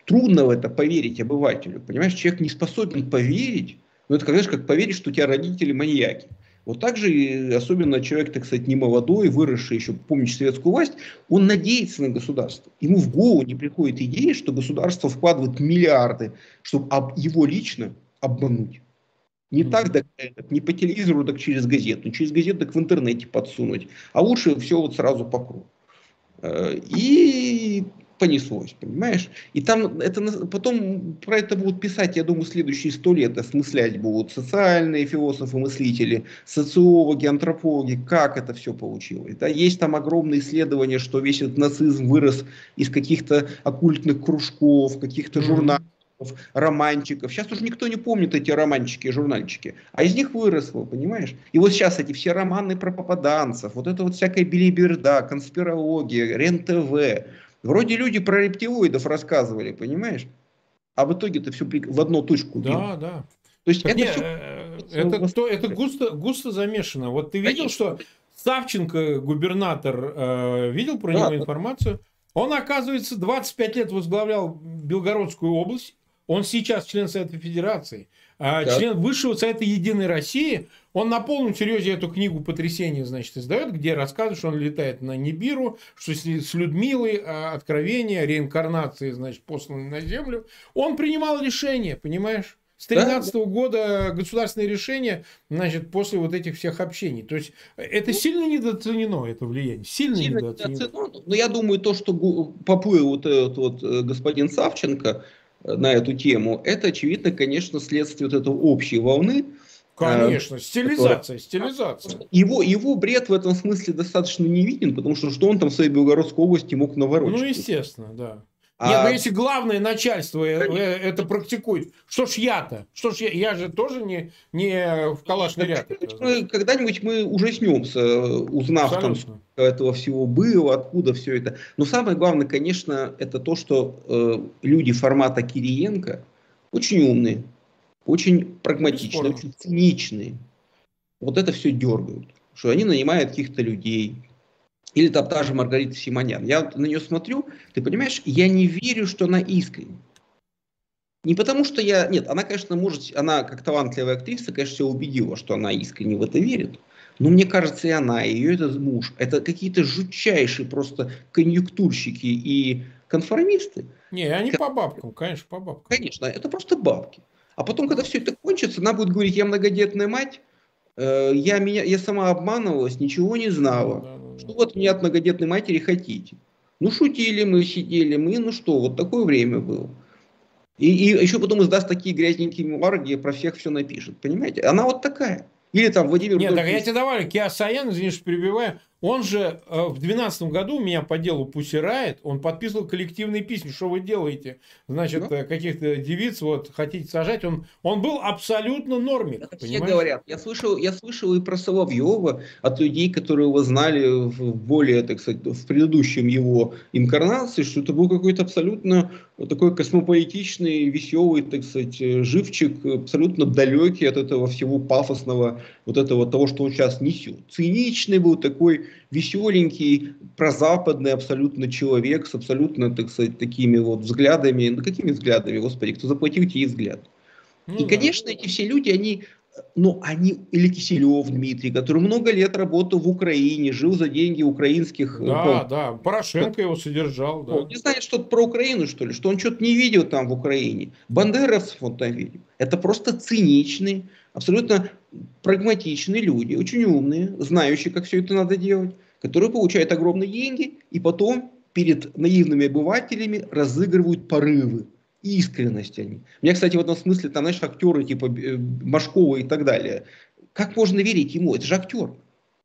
Трудно в это поверить обывателю, понимаешь? Человек не способен поверить, ну это, конечно, как поверить, что у тебя родители маньяки. Вот так же, особенно человек, так сказать, не молодой, выросший еще, помнящий советскую власть, он надеется на государство. Ему в голову не приходит идея, что государство вкладывает миллиарды, чтобы его лично обмануть. Не mm-hmm. так, так, не по телевизору, так через газету. Через газету так в интернете подсунуть. А лучше все вот сразу по кругу. Э, и понеслось, понимаешь? И там это потом про это будут писать, я думаю, следующие сто лет осмыслять будут социальные философы, мыслители, социологи, антропологи, как это все получилось. Да? Есть там огромные исследования, что весь этот нацизм вырос из каких-то оккультных кружков, каких-то журналов романчиков. Сейчас уже никто не помнит эти романчики и журнальчики. А из них выросло, понимаешь? И вот сейчас эти все романы про попаданцев, вот это вот всякая билиберда, конспирология, РЕН-ТВ. Вроде люди про рептилоидов рассказывали, понимаешь? А в итоге это все в одну точку. Да, бил. да. То есть это, не, все... Э, это, это, это густо, густо замешано. Вот ты видел, Конечно. что Савченко, губернатор, э, видел про да, него информацию? Он, оказывается, 25 лет возглавлял Белгородскую область. Он сейчас член Совета Федерации, а да. член Высшего Совета Единой России. Он на полном серьезе эту книгу «Потрясение», значит, издает, где рассказывает, что он летает на Нибиру, что с, Людмилой а, откровение, реинкарнации, значит, посланы на Землю. Он принимал решение, понимаешь? С 2013 да? года государственное решение, значит, после вот этих всех общений. То есть, это ну, сильно недооценено, это влияние. Сильно, сильно недооценено. недооценено. Но я думаю, то, что поплыл вот этот вот э, господин Савченко, на эту тему, это, очевидно, конечно, следствие вот этой общей волны. Конечно, стилизация, которая... стилизация. Его, его бред в этом смысле достаточно не виден, потому что что он там в своей Белгородской области мог наворочить? Ну, естественно, да. А... Нет, ну если главное начальство э, Конечно. это практикует, что ж я-то? Что ж я, я же тоже не, не в калашный ряд. Мы, когда-нибудь мы ужаснемся, узнав там, этого всего было, откуда все это. Но самое главное, конечно, это то, что э, люди формата Кириенко очень умные, очень прагматичные, очень циничные. Вот это все дергают. Что они нанимают каких-то людей, или там та же Маргарита Симонян. Я на нее смотрю, ты понимаешь, я не верю, что она искренне. Не потому что я... Нет, она, конечно, может... Она, как талантливая актриса, конечно, себя убедила, что она искренне в это верит. Но мне кажется, и она, и ее этот муж, это какие-то жутчайшие просто конъюнктурщики и конформисты. Не, они как... по бабкам, конечно, по бабкам. Конечно, это просто бабки. А потом, когда все это кончится, она будет говорить, я многодетная мать, э, я, меня, я сама обманывалась, ничего не знала. Да, да, что вот мне от многодетной матери хотите? Ну, шутили мы, сидели мы, ну что, вот такое время было. И, и еще потом издаст такие грязненькие мемуары, где про всех все напишет. Понимаете? Она вот такая. Или там Владимир... Нет, так я тебе давали, Киасаян, извини, что перебиваю, он же э, в 2012 году меня по делу Пусирает, он подписывал коллективные письма, что вы делаете, значит, да? Э, каких-то девиц вот хотите сажать, он, он был абсолютно нормик. Это все говорят. Я слышал, я слышал и про Соловьева от людей, которые его знали в более, так сказать, в предыдущем его инкарнации, что это был какой-то абсолютно такой космополитичный, веселый, так сказать, э, живчик, абсолютно далекий от этого всего пафосного, вот этого того, что он сейчас несет. Циничный был такой веселенький, прозападный абсолютно человек с абсолютно, так сказать, такими вот взглядами. Ну, какими взглядами, господи, кто заплатил тебе взгляд? Ну, и, конечно, эти все люди, они, ну, они, или Киселев Дмитрий, который много лет работал в Украине, жил за деньги украинских... Э, да, ну, да, Порошенко его содержал, да. Он не знает что-то про Украину, что ли, что он что-то не видел там в Украине. Бандеровцев он там видел. Это просто циничный, абсолютно прагматичные люди, очень умные, знающие, как все это надо делать, которые получают огромные деньги и потом перед наивными обывателями разыгрывают порывы, искренность они. У меня, кстати, в этом смысле, там, знаешь, актеры типа э, Машкова и так далее. Как можно верить ему? Это же актер.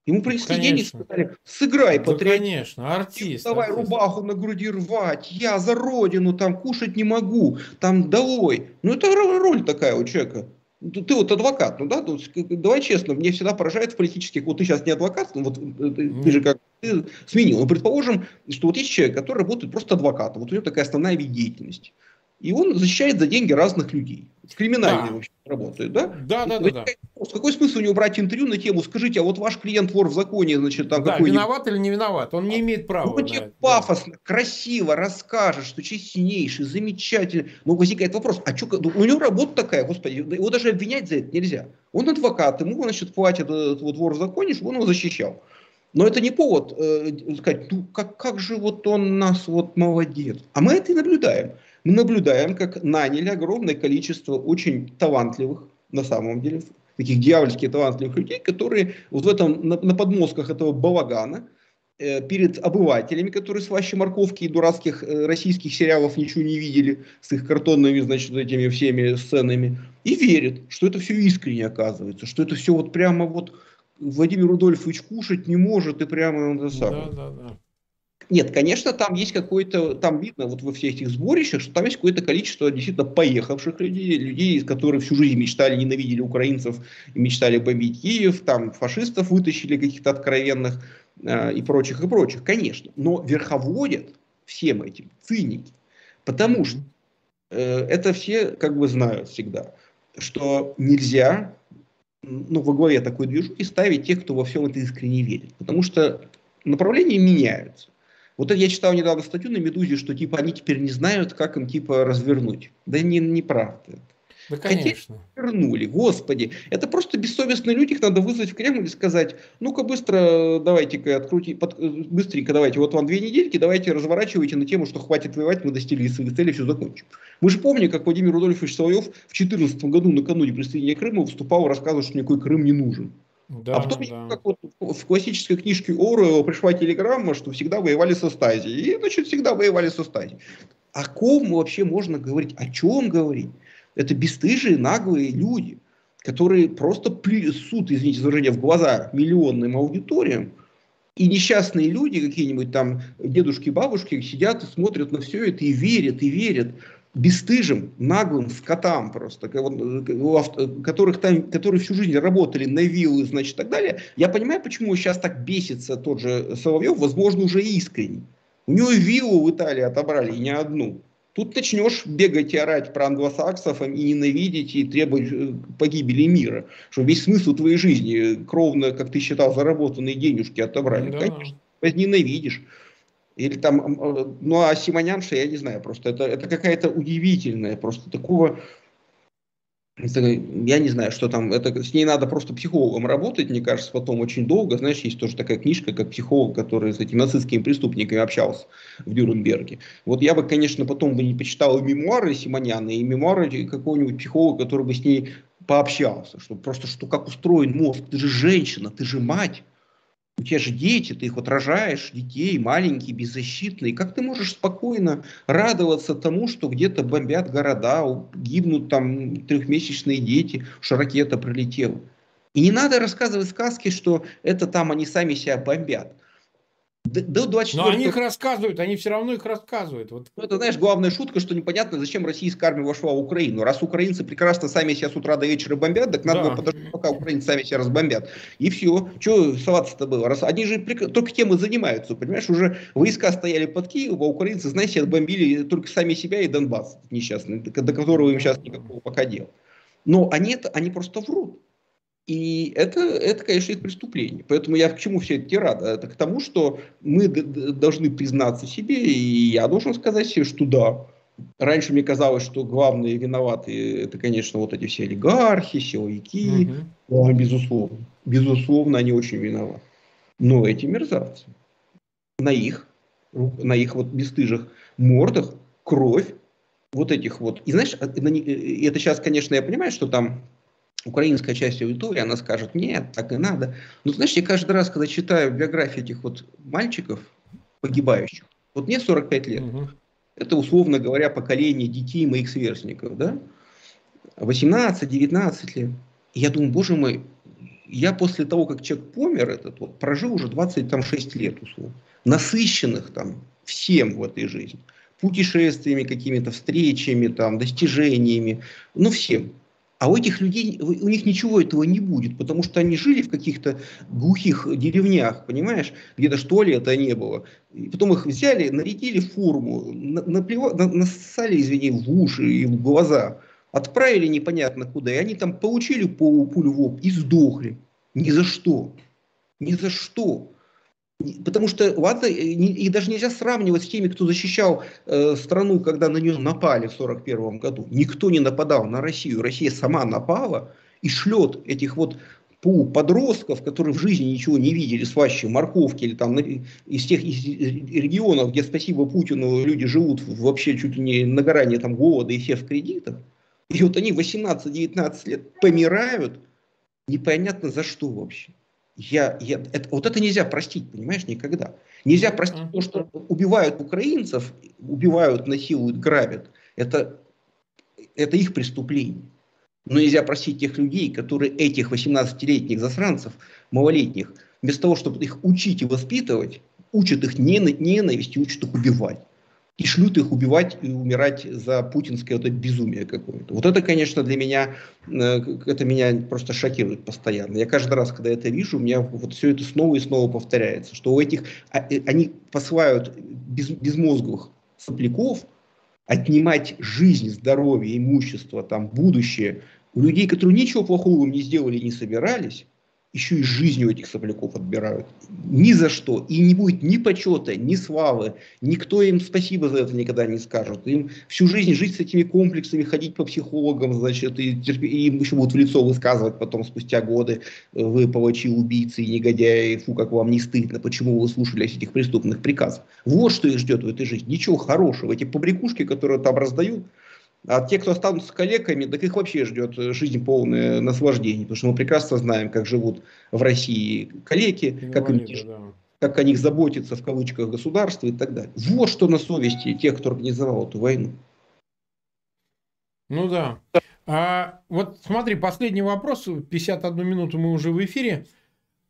Ему принесли конечно. денег, сказали, сыграй да, патриот. конечно, артист. Давай артист. рубаху на груди рвать, я за родину там кушать не могу, там долой. Ну это роль такая у человека. Ты вот адвокат, ну да, давай честно, мне всегда поражает в политических, вот ты сейчас не адвокат, ну вот э, ты же как ты сменил. Но ну, предположим, что вот есть человек, который работает просто адвокатом, вот у него такая основная вид деятельности. И он защищает за деньги разных людей. В криминальной да. вообще работает, да? Да, да, да, да. Какой смысл у него брать интервью на тему, скажите, а вот ваш клиент вор в законе, значит, там да, виноват или не виноват? Он не имеет права. Ну, тебе пафосно, да. красиво расскажет, что честнейший, замечательный. Но возникает вопрос, а что, у него работа такая, господи, его даже обвинять за это нельзя. Он адвокат, ему, значит, платит этот вот вор в законе, чтобы он его защищал. Но это не повод э, сказать, ну как, как же вот он нас вот молодец. А мы это и наблюдаем мы наблюдаем, как наняли огромное количество очень талантливых, на самом деле, таких дьявольски талантливых людей, которые вот в этом, на, на подмозгах этого балагана, э, перед обывателями, которые слаще морковки и дурацких э, российских сериалов ничего не видели, с их картонными, значит, этими всеми сценами, и верят, что это все искренне оказывается, что это все вот прямо вот Владимир Рудольфович кушать не может, и прямо он это самое. Да, да, да. Нет, конечно, там есть какое-то, там видно вот во всех этих сборищах, что там есть какое-то количество действительно поехавших людей, людей, которые всю жизнь мечтали, ненавидели украинцев мечтали бомбить Киев, там фашистов вытащили каких-то откровенных э, и прочих, и прочих, конечно. Но верховодят всем этим циники, потому что э, это все как бы знают всегда, что нельзя ну, во главе такой движухи ставить тех, кто во всем это искренне верит. Потому что направления меняются. Вот я читал недавно статью на «Медузе», что типа они теперь не знают, как им типа развернуть. Да не, неправда. Да, конечно. Хотя вернули, господи. Это просто бессовестные люди, их надо вызвать в Кремль и сказать, ну-ка быстро давайте-ка открути, под, быстренько давайте, вот вам две недельки, давайте разворачивайте на тему, что хватит воевать, мы достигли своих целей, все закончим. Мы же помним, как Владимир Рудольфович Соловьев в 2014 году накануне присоединения Крыма выступал, рассказывал, что никакой Крым не нужен. Да, а потом, да. как вот в классической книжке Оруэлла пришла телеграмма, что всегда воевали со стазией. И, значит, всегда воевали со стазией. О ком вообще можно говорить? О чем говорить? Это бесстыжие, наглые люди, которые просто плюсут, извините за выражение, в глаза миллионным аудиториям. И несчастные люди, какие-нибудь там дедушки, бабушки, сидят и смотрят на все это и верят, и верят бесстыжим, наглым скотам просто, которых там, которые всю жизнь работали на виллы, значит, и так далее. Я понимаю, почему сейчас так бесится тот же Соловьев, возможно, уже искренне. У него виллу в Италии отобрали, и не одну. Тут начнешь бегать и орать про англосаксов и ненавидеть, и требовать э, погибели мира. Что весь смысл твоей жизни кровно, как ты считал, заработанные денежки отобрали. Да. Конечно, возненавидишь. Или там, э, ну а Симонянша, я не знаю, просто это, это какая-то удивительная, просто такого, это, я не знаю, что там, это, с ней надо просто психологом работать, мне кажется, потом очень долго, знаешь, есть тоже такая книжка, как психолог, который с этими нацистскими преступниками общался в Дюрнберге. Вот я бы, конечно, потом бы не почитал и мемуары Симоняна, и мемуары какого-нибудь психолога, который бы с ней пообщался, что просто, что как устроен мозг, ты же женщина, ты же мать, у тебя же дети, ты их вот рожаешь, детей, маленькие, беззащитные. Как ты можешь спокойно радоваться тому, что где-то бомбят города, гибнут там трехмесячные дети, что ракета прилетела? И не надо рассказывать сказки, что это там они сами себя бомбят. До 24... Но они их рассказывают, они все равно их рассказывают. Вот. Ну, это, знаешь, главная шутка, что непонятно, зачем российская армия вошла в Украину. Раз украинцы прекрасно сами себя с утра до вечера бомбят, так надо да. подождать, пока украинцы сами себя разбомбят. И все. Что соваться-то было? Раз... Они же только тем и занимаются, понимаешь? Уже войска стояли под Киевом, а украинцы, знаете, отбомбили только сами себя и Донбасс несчастный, до которого им сейчас никакого пока дела. Но они, это, они просто врут. И это, это, конечно, их преступление. Поэтому я к чему все это рад? Это к тому, что мы должны признаться себе, и я должен сказать себе, что да, раньше мне казалось, что главные виноваты, это, конечно, вот эти все олигархи, силовики, угу. да, безусловно. Безусловно, они очень виноваты. Но эти мерзавцы, на их, на их вот бесстыжих мордах кровь вот этих вот. И знаешь, это сейчас, конечно, я понимаю, что там украинская часть аудитории, она скажет, нет, так и надо. Но знаешь, я каждый раз, когда читаю биографии этих вот мальчиков, погибающих, вот мне 45 лет, угу. это, условно говоря, поколение детей моих сверстников, да, 18-19 лет. И я думаю, боже мой, я после того, как человек помер, этот вот, прожил уже 26 лет, условно, насыщенных там всем в этой жизни. Путешествиями, какими-то встречами, там, достижениями, ну всем. А у этих людей, у них ничего этого не будет, потому что они жили в каких-то глухих деревнях, понимаешь, где даже туалета не было. И потом их взяли, нарядили форму, наплевали, нассали, извини, в уши и в глаза, отправили непонятно куда, и они там получили по пулю в лоб и сдохли. Ни за что. Ни за что. Потому что, ладно, и даже нельзя сравнивать с теми, кто защищал э, страну, когда на нее напали в 1941 году. Никто не нападал на Россию. Россия сама напала и шлет этих вот подростков, которые в жизни ничего не видели, сващи морковки или там из тех из регионов, где спасибо Путину люди живут вообще чуть ли не на грани там голода и все в кредитах. И вот они 18-19 лет помирают, непонятно за что вообще. Я, я, это, вот это нельзя простить, понимаешь, никогда. Нельзя простить то, что убивают украинцев, убивают, насилуют, грабят. Это, это их преступление. Но нельзя простить тех людей, которые этих 18-летних засранцев, малолетних, вместо того, чтобы их учить и воспитывать, учат их ненависти, учат их убивать и шлют их убивать и умирать за путинское вот это безумие какое-то. Вот это, конечно, для меня, э, это меня просто шокирует постоянно. Я каждый раз, когда это вижу, у меня вот все это снова и снова повторяется, что у этих, а, э, они посылают без, безмозглых сопляков отнимать жизнь, здоровье, имущество, там, будущее у людей, которые ничего плохого им не сделали, не собирались, еще и жизнь у этих сопляков отбирают. Ни за что. И не будет ни почета, ни славы. Никто им спасибо за это никогда не скажет. Им всю жизнь жить с этими комплексами, ходить по психологам, значит, и, терп... и им еще будут в лицо высказывать потом спустя годы, э, вы палачи, убийцы и негодяи, фу, как вам не стыдно, почему вы слушались этих преступных приказов. Вот что их ждет в этой жизни. Ничего хорошего. Эти побрякушки, которые там раздают, а те, кто останутся коллегами, так их вообще ждет жизнь полная наслаждений, потому что мы прекрасно знаем, как живут в России коллеги, как, им, да. как о них заботится в кавычках государство и так далее. Вот что на совести тех, кто организовал эту войну. Ну да. А, вот смотри, последний вопрос, 51 минуту мы уже в эфире.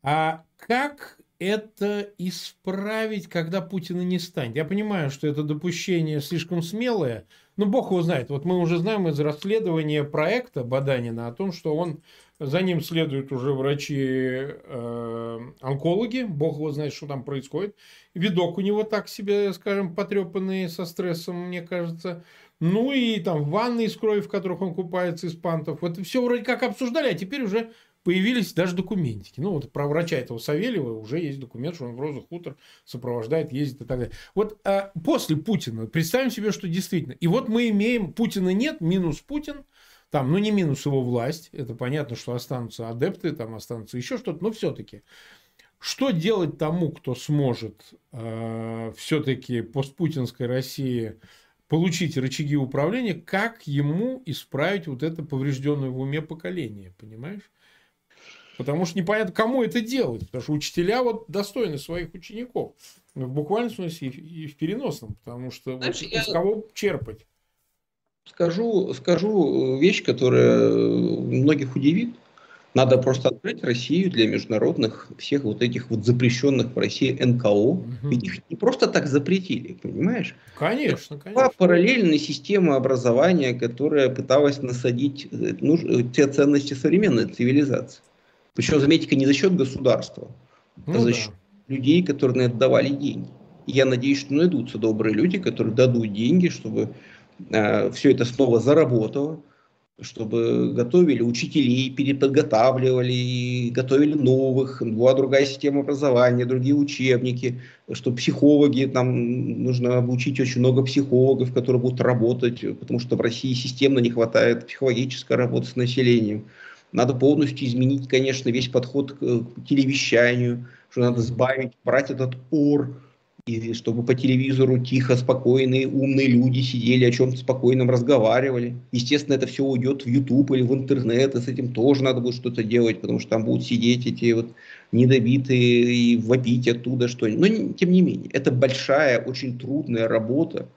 А как это исправить, когда Путина не станет? Я понимаю, что это допущение слишком смелое, ну, бог его знает. Вот мы уже знаем из расследования проекта Баданина о том, что он за ним следуют уже врачи-онкологи. Э, бог его знает, что там происходит. Видок у него так себе, скажем, потрепанный со стрессом, мне кажется. Ну и там ванны из крови, в которых он купается из пантов. Вот все вроде как обсуждали, а теперь уже появились даже документики. Ну, вот про врача этого Савельева уже есть документ, что он в Розу Хутор сопровождает, ездит и так далее. Вот а после Путина, представим себе, что действительно. И вот мы имеем, Путина нет, минус Путин, там, ну, не минус его власть, это понятно, что останутся адепты, там останутся еще что-то, но все-таки. Что делать тому, кто сможет э, все-таки постпутинской России получить рычаги управления, как ему исправить вот это поврежденное в уме поколение, понимаешь? Потому что непонятно, кому это делать. Потому что учителя вот достойны своих учеников. В буквальном смысле и в переносном. Потому что Знаешь, вот, я... из кого черпать? Скажу, скажу вещь, которая многих удивит. Надо просто открыть Россию для международных всех вот этих вот запрещенных в России НКО. Угу. Ведь их не просто так запретили, понимаешь? Конечно, Это конечно. Была параллельная система образования, которая пыталась насадить э, ну, те ценности современной цивилизации. Причем, заметьте, не за счет государства, а ну, а за да. счет людей, которые на это давали деньги. И я надеюсь, что найдутся добрые люди, которые дадут деньги, чтобы э, все это снова заработало, чтобы готовили учителей, переподготавливали, готовили новых, была другая система образования, другие учебники, что психологи, там нужно обучить очень много психологов, которые будут работать, потому что в России системно не хватает психологической работы с населением. Надо полностью изменить, конечно, весь подход к, к телевещанию, что надо сбавить, брать этот ор, и чтобы по телевизору тихо, спокойные, умные люди сидели, о чем-то спокойном разговаривали. Естественно, это все уйдет в YouTube или в интернет, и с этим тоже надо будет что-то делать, потому что там будут сидеть эти вот недобитые и вопить оттуда что-нибудь. Но тем не менее, это большая, очень трудная работа,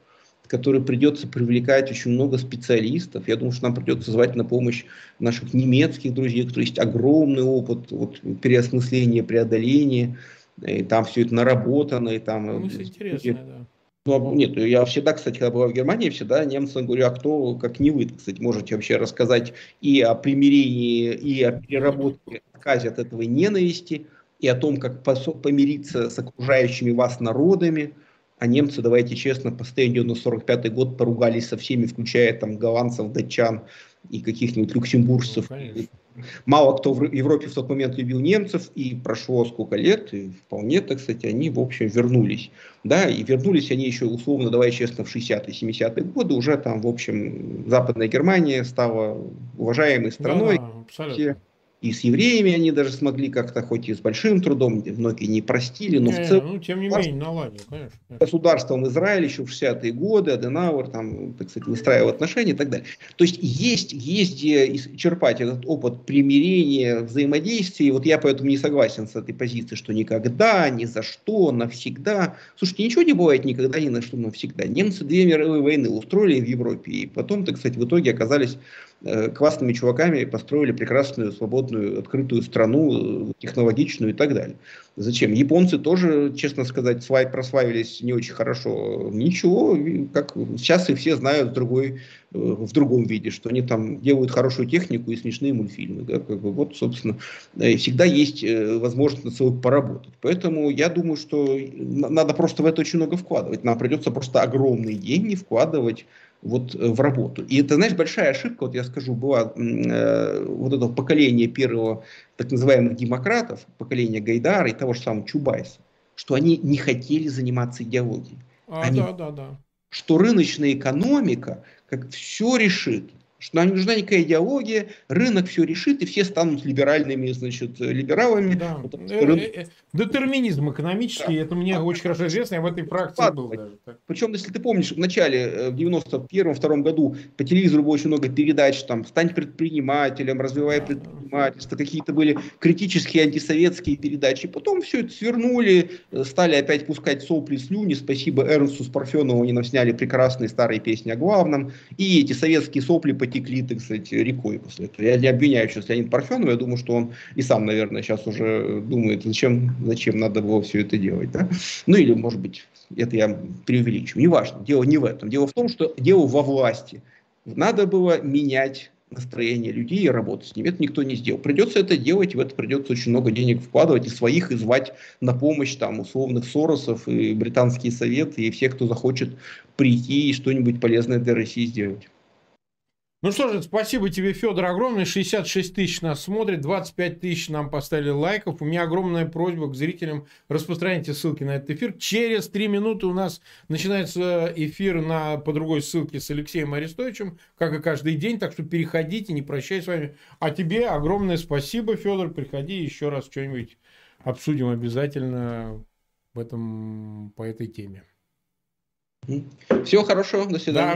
который придется привлекать очень много специалистов. Я думаю, что нам придется звать на помощь наших немецких друзей, у которых есть огромный опыт вот, переосмысления, преодоления. И там все это наработано. И там, ну, интересно, да. Ну, нет, я всегда, кстати, когда была в Германии, всегда немцам говорю, а кто, как не вы, кстати, можете вообще рассказать и о примирении, и о переработке, отказе от этого ненависти, и о том, как помириться с окружающими вас народами. А немцы, давайте честно, по состоянию на 45 год поругались со всеми, включая там голландцев, датчан и каких-нибудь люксембуржцев, ну, Мало кто в Европе в тот момент любил немцев, и прошло сколько лет, и вполне, так сказать, они, в общем, вернулись. Да, и вернулись они еще, условно, давай честно, в 60-е, 70-е годы, уже там, в общем, Западная Германия стала уважаемой страной. Да, абсолютно. И с евреями они даже смогли как-то, хоть и с большим трудом, многие не простили, но не, в целом... Ну, тем не менее, наладили, конечно. Государством Израиль еще в 60-е годы, Аденауэр, там, так сказать, выстраивал отношения и так далее. То есть есть, есть где черпать этот опыт примирения, взаимодействия. И вот я поэтому не согласен с этой позицией, что никогда, ни за что, навсегда. Слушайте, ничего не бывает никогда, ни на что навсегда. Немцы две мировые войны устроили в Европе, и потом, так сказать, в итоге оказались Э, классными чуваками построили прекрасную, свободную, открытую страну, э, технологичную и так далее. Зачем? Японцы тоже, честно сказать, свай, прославились не очень хорошо. Ничего, как сейчас их все знают в, другой, э, в другом виде, что они там делают хорошую технику и смешные мультфильмы. Да, как бы, вот, собственно, всегда есть возможность над собой поработать. Поэтому я думаю, что надо просто в это очень много вкладывать. Нам придется просто огромные деньги вкладывать вот э, в работу. И это, знаешь, большая ошибка, вот я скажу, была э, вот это поколение первого так называемых демократов, поколение Гайдара и того же самого Чубайса, что они не хотели заниматься идеологией. А, они, да, да, да. Что рыночная экономика как все решит что нам не нужна никакая идеология, рынок все решит, и все станут либеральными, значит, либералами. Да. Э, рынок... Э, э, детерминизм экономический, да. это мне да. очень хорошо известно, я в этой практике был даже. Причем, если ты помнишь, в начале, в 91-2 году по телевизору было очень много передач, там, стань предпринимателем, развивай предпринимательство, какие-то были критические антисоветские передачи. Потом все это свернули, стали опять пускать сопли, слюни. Спасибо Эрнсту Спарфенову, они нам сняли прекрасные старые песни о главном. И эти советские сопли потекли, так сказать, рекой после этого. Я не обвиняю сейчас Леонид Парфенова, я думаю, что он и сам, наверное, сейчас уже думает, зачем, зачем надо было все это делать. Да? Ну или, может быть, это я преувеличу. Неважно, дело не в этом. Дело в том, что дело во власти. Надо было менять настроение людей и работать с ними. Это никто не сделал. Придется это делать, и в это придется очень много денег вкладывать, и своих, и звать на помощь там условных Соросов, и британские советы, и всех, кто захочет прийти и что-нибудь полезное для России сделать. Ну что же, спасибо тебе, Федор, огромное. 66 тысяч нас смотрит, 25 тысяч нам поставили лайков. У меня огромная просьба к зрителям, распространите ссылки на этот эфир. Через 3 минуты у нас начинается эфир на, по другой ссылке с Алексеем Арестовичем, как и каждый день. Так что переходите, не прощаюсь с вами. А тебе огромное спасибо, Федор. Приходи еще раз что-нибудь обсудим обязательно в этом, по этой теме. Всего хорошего, до свидания. Да.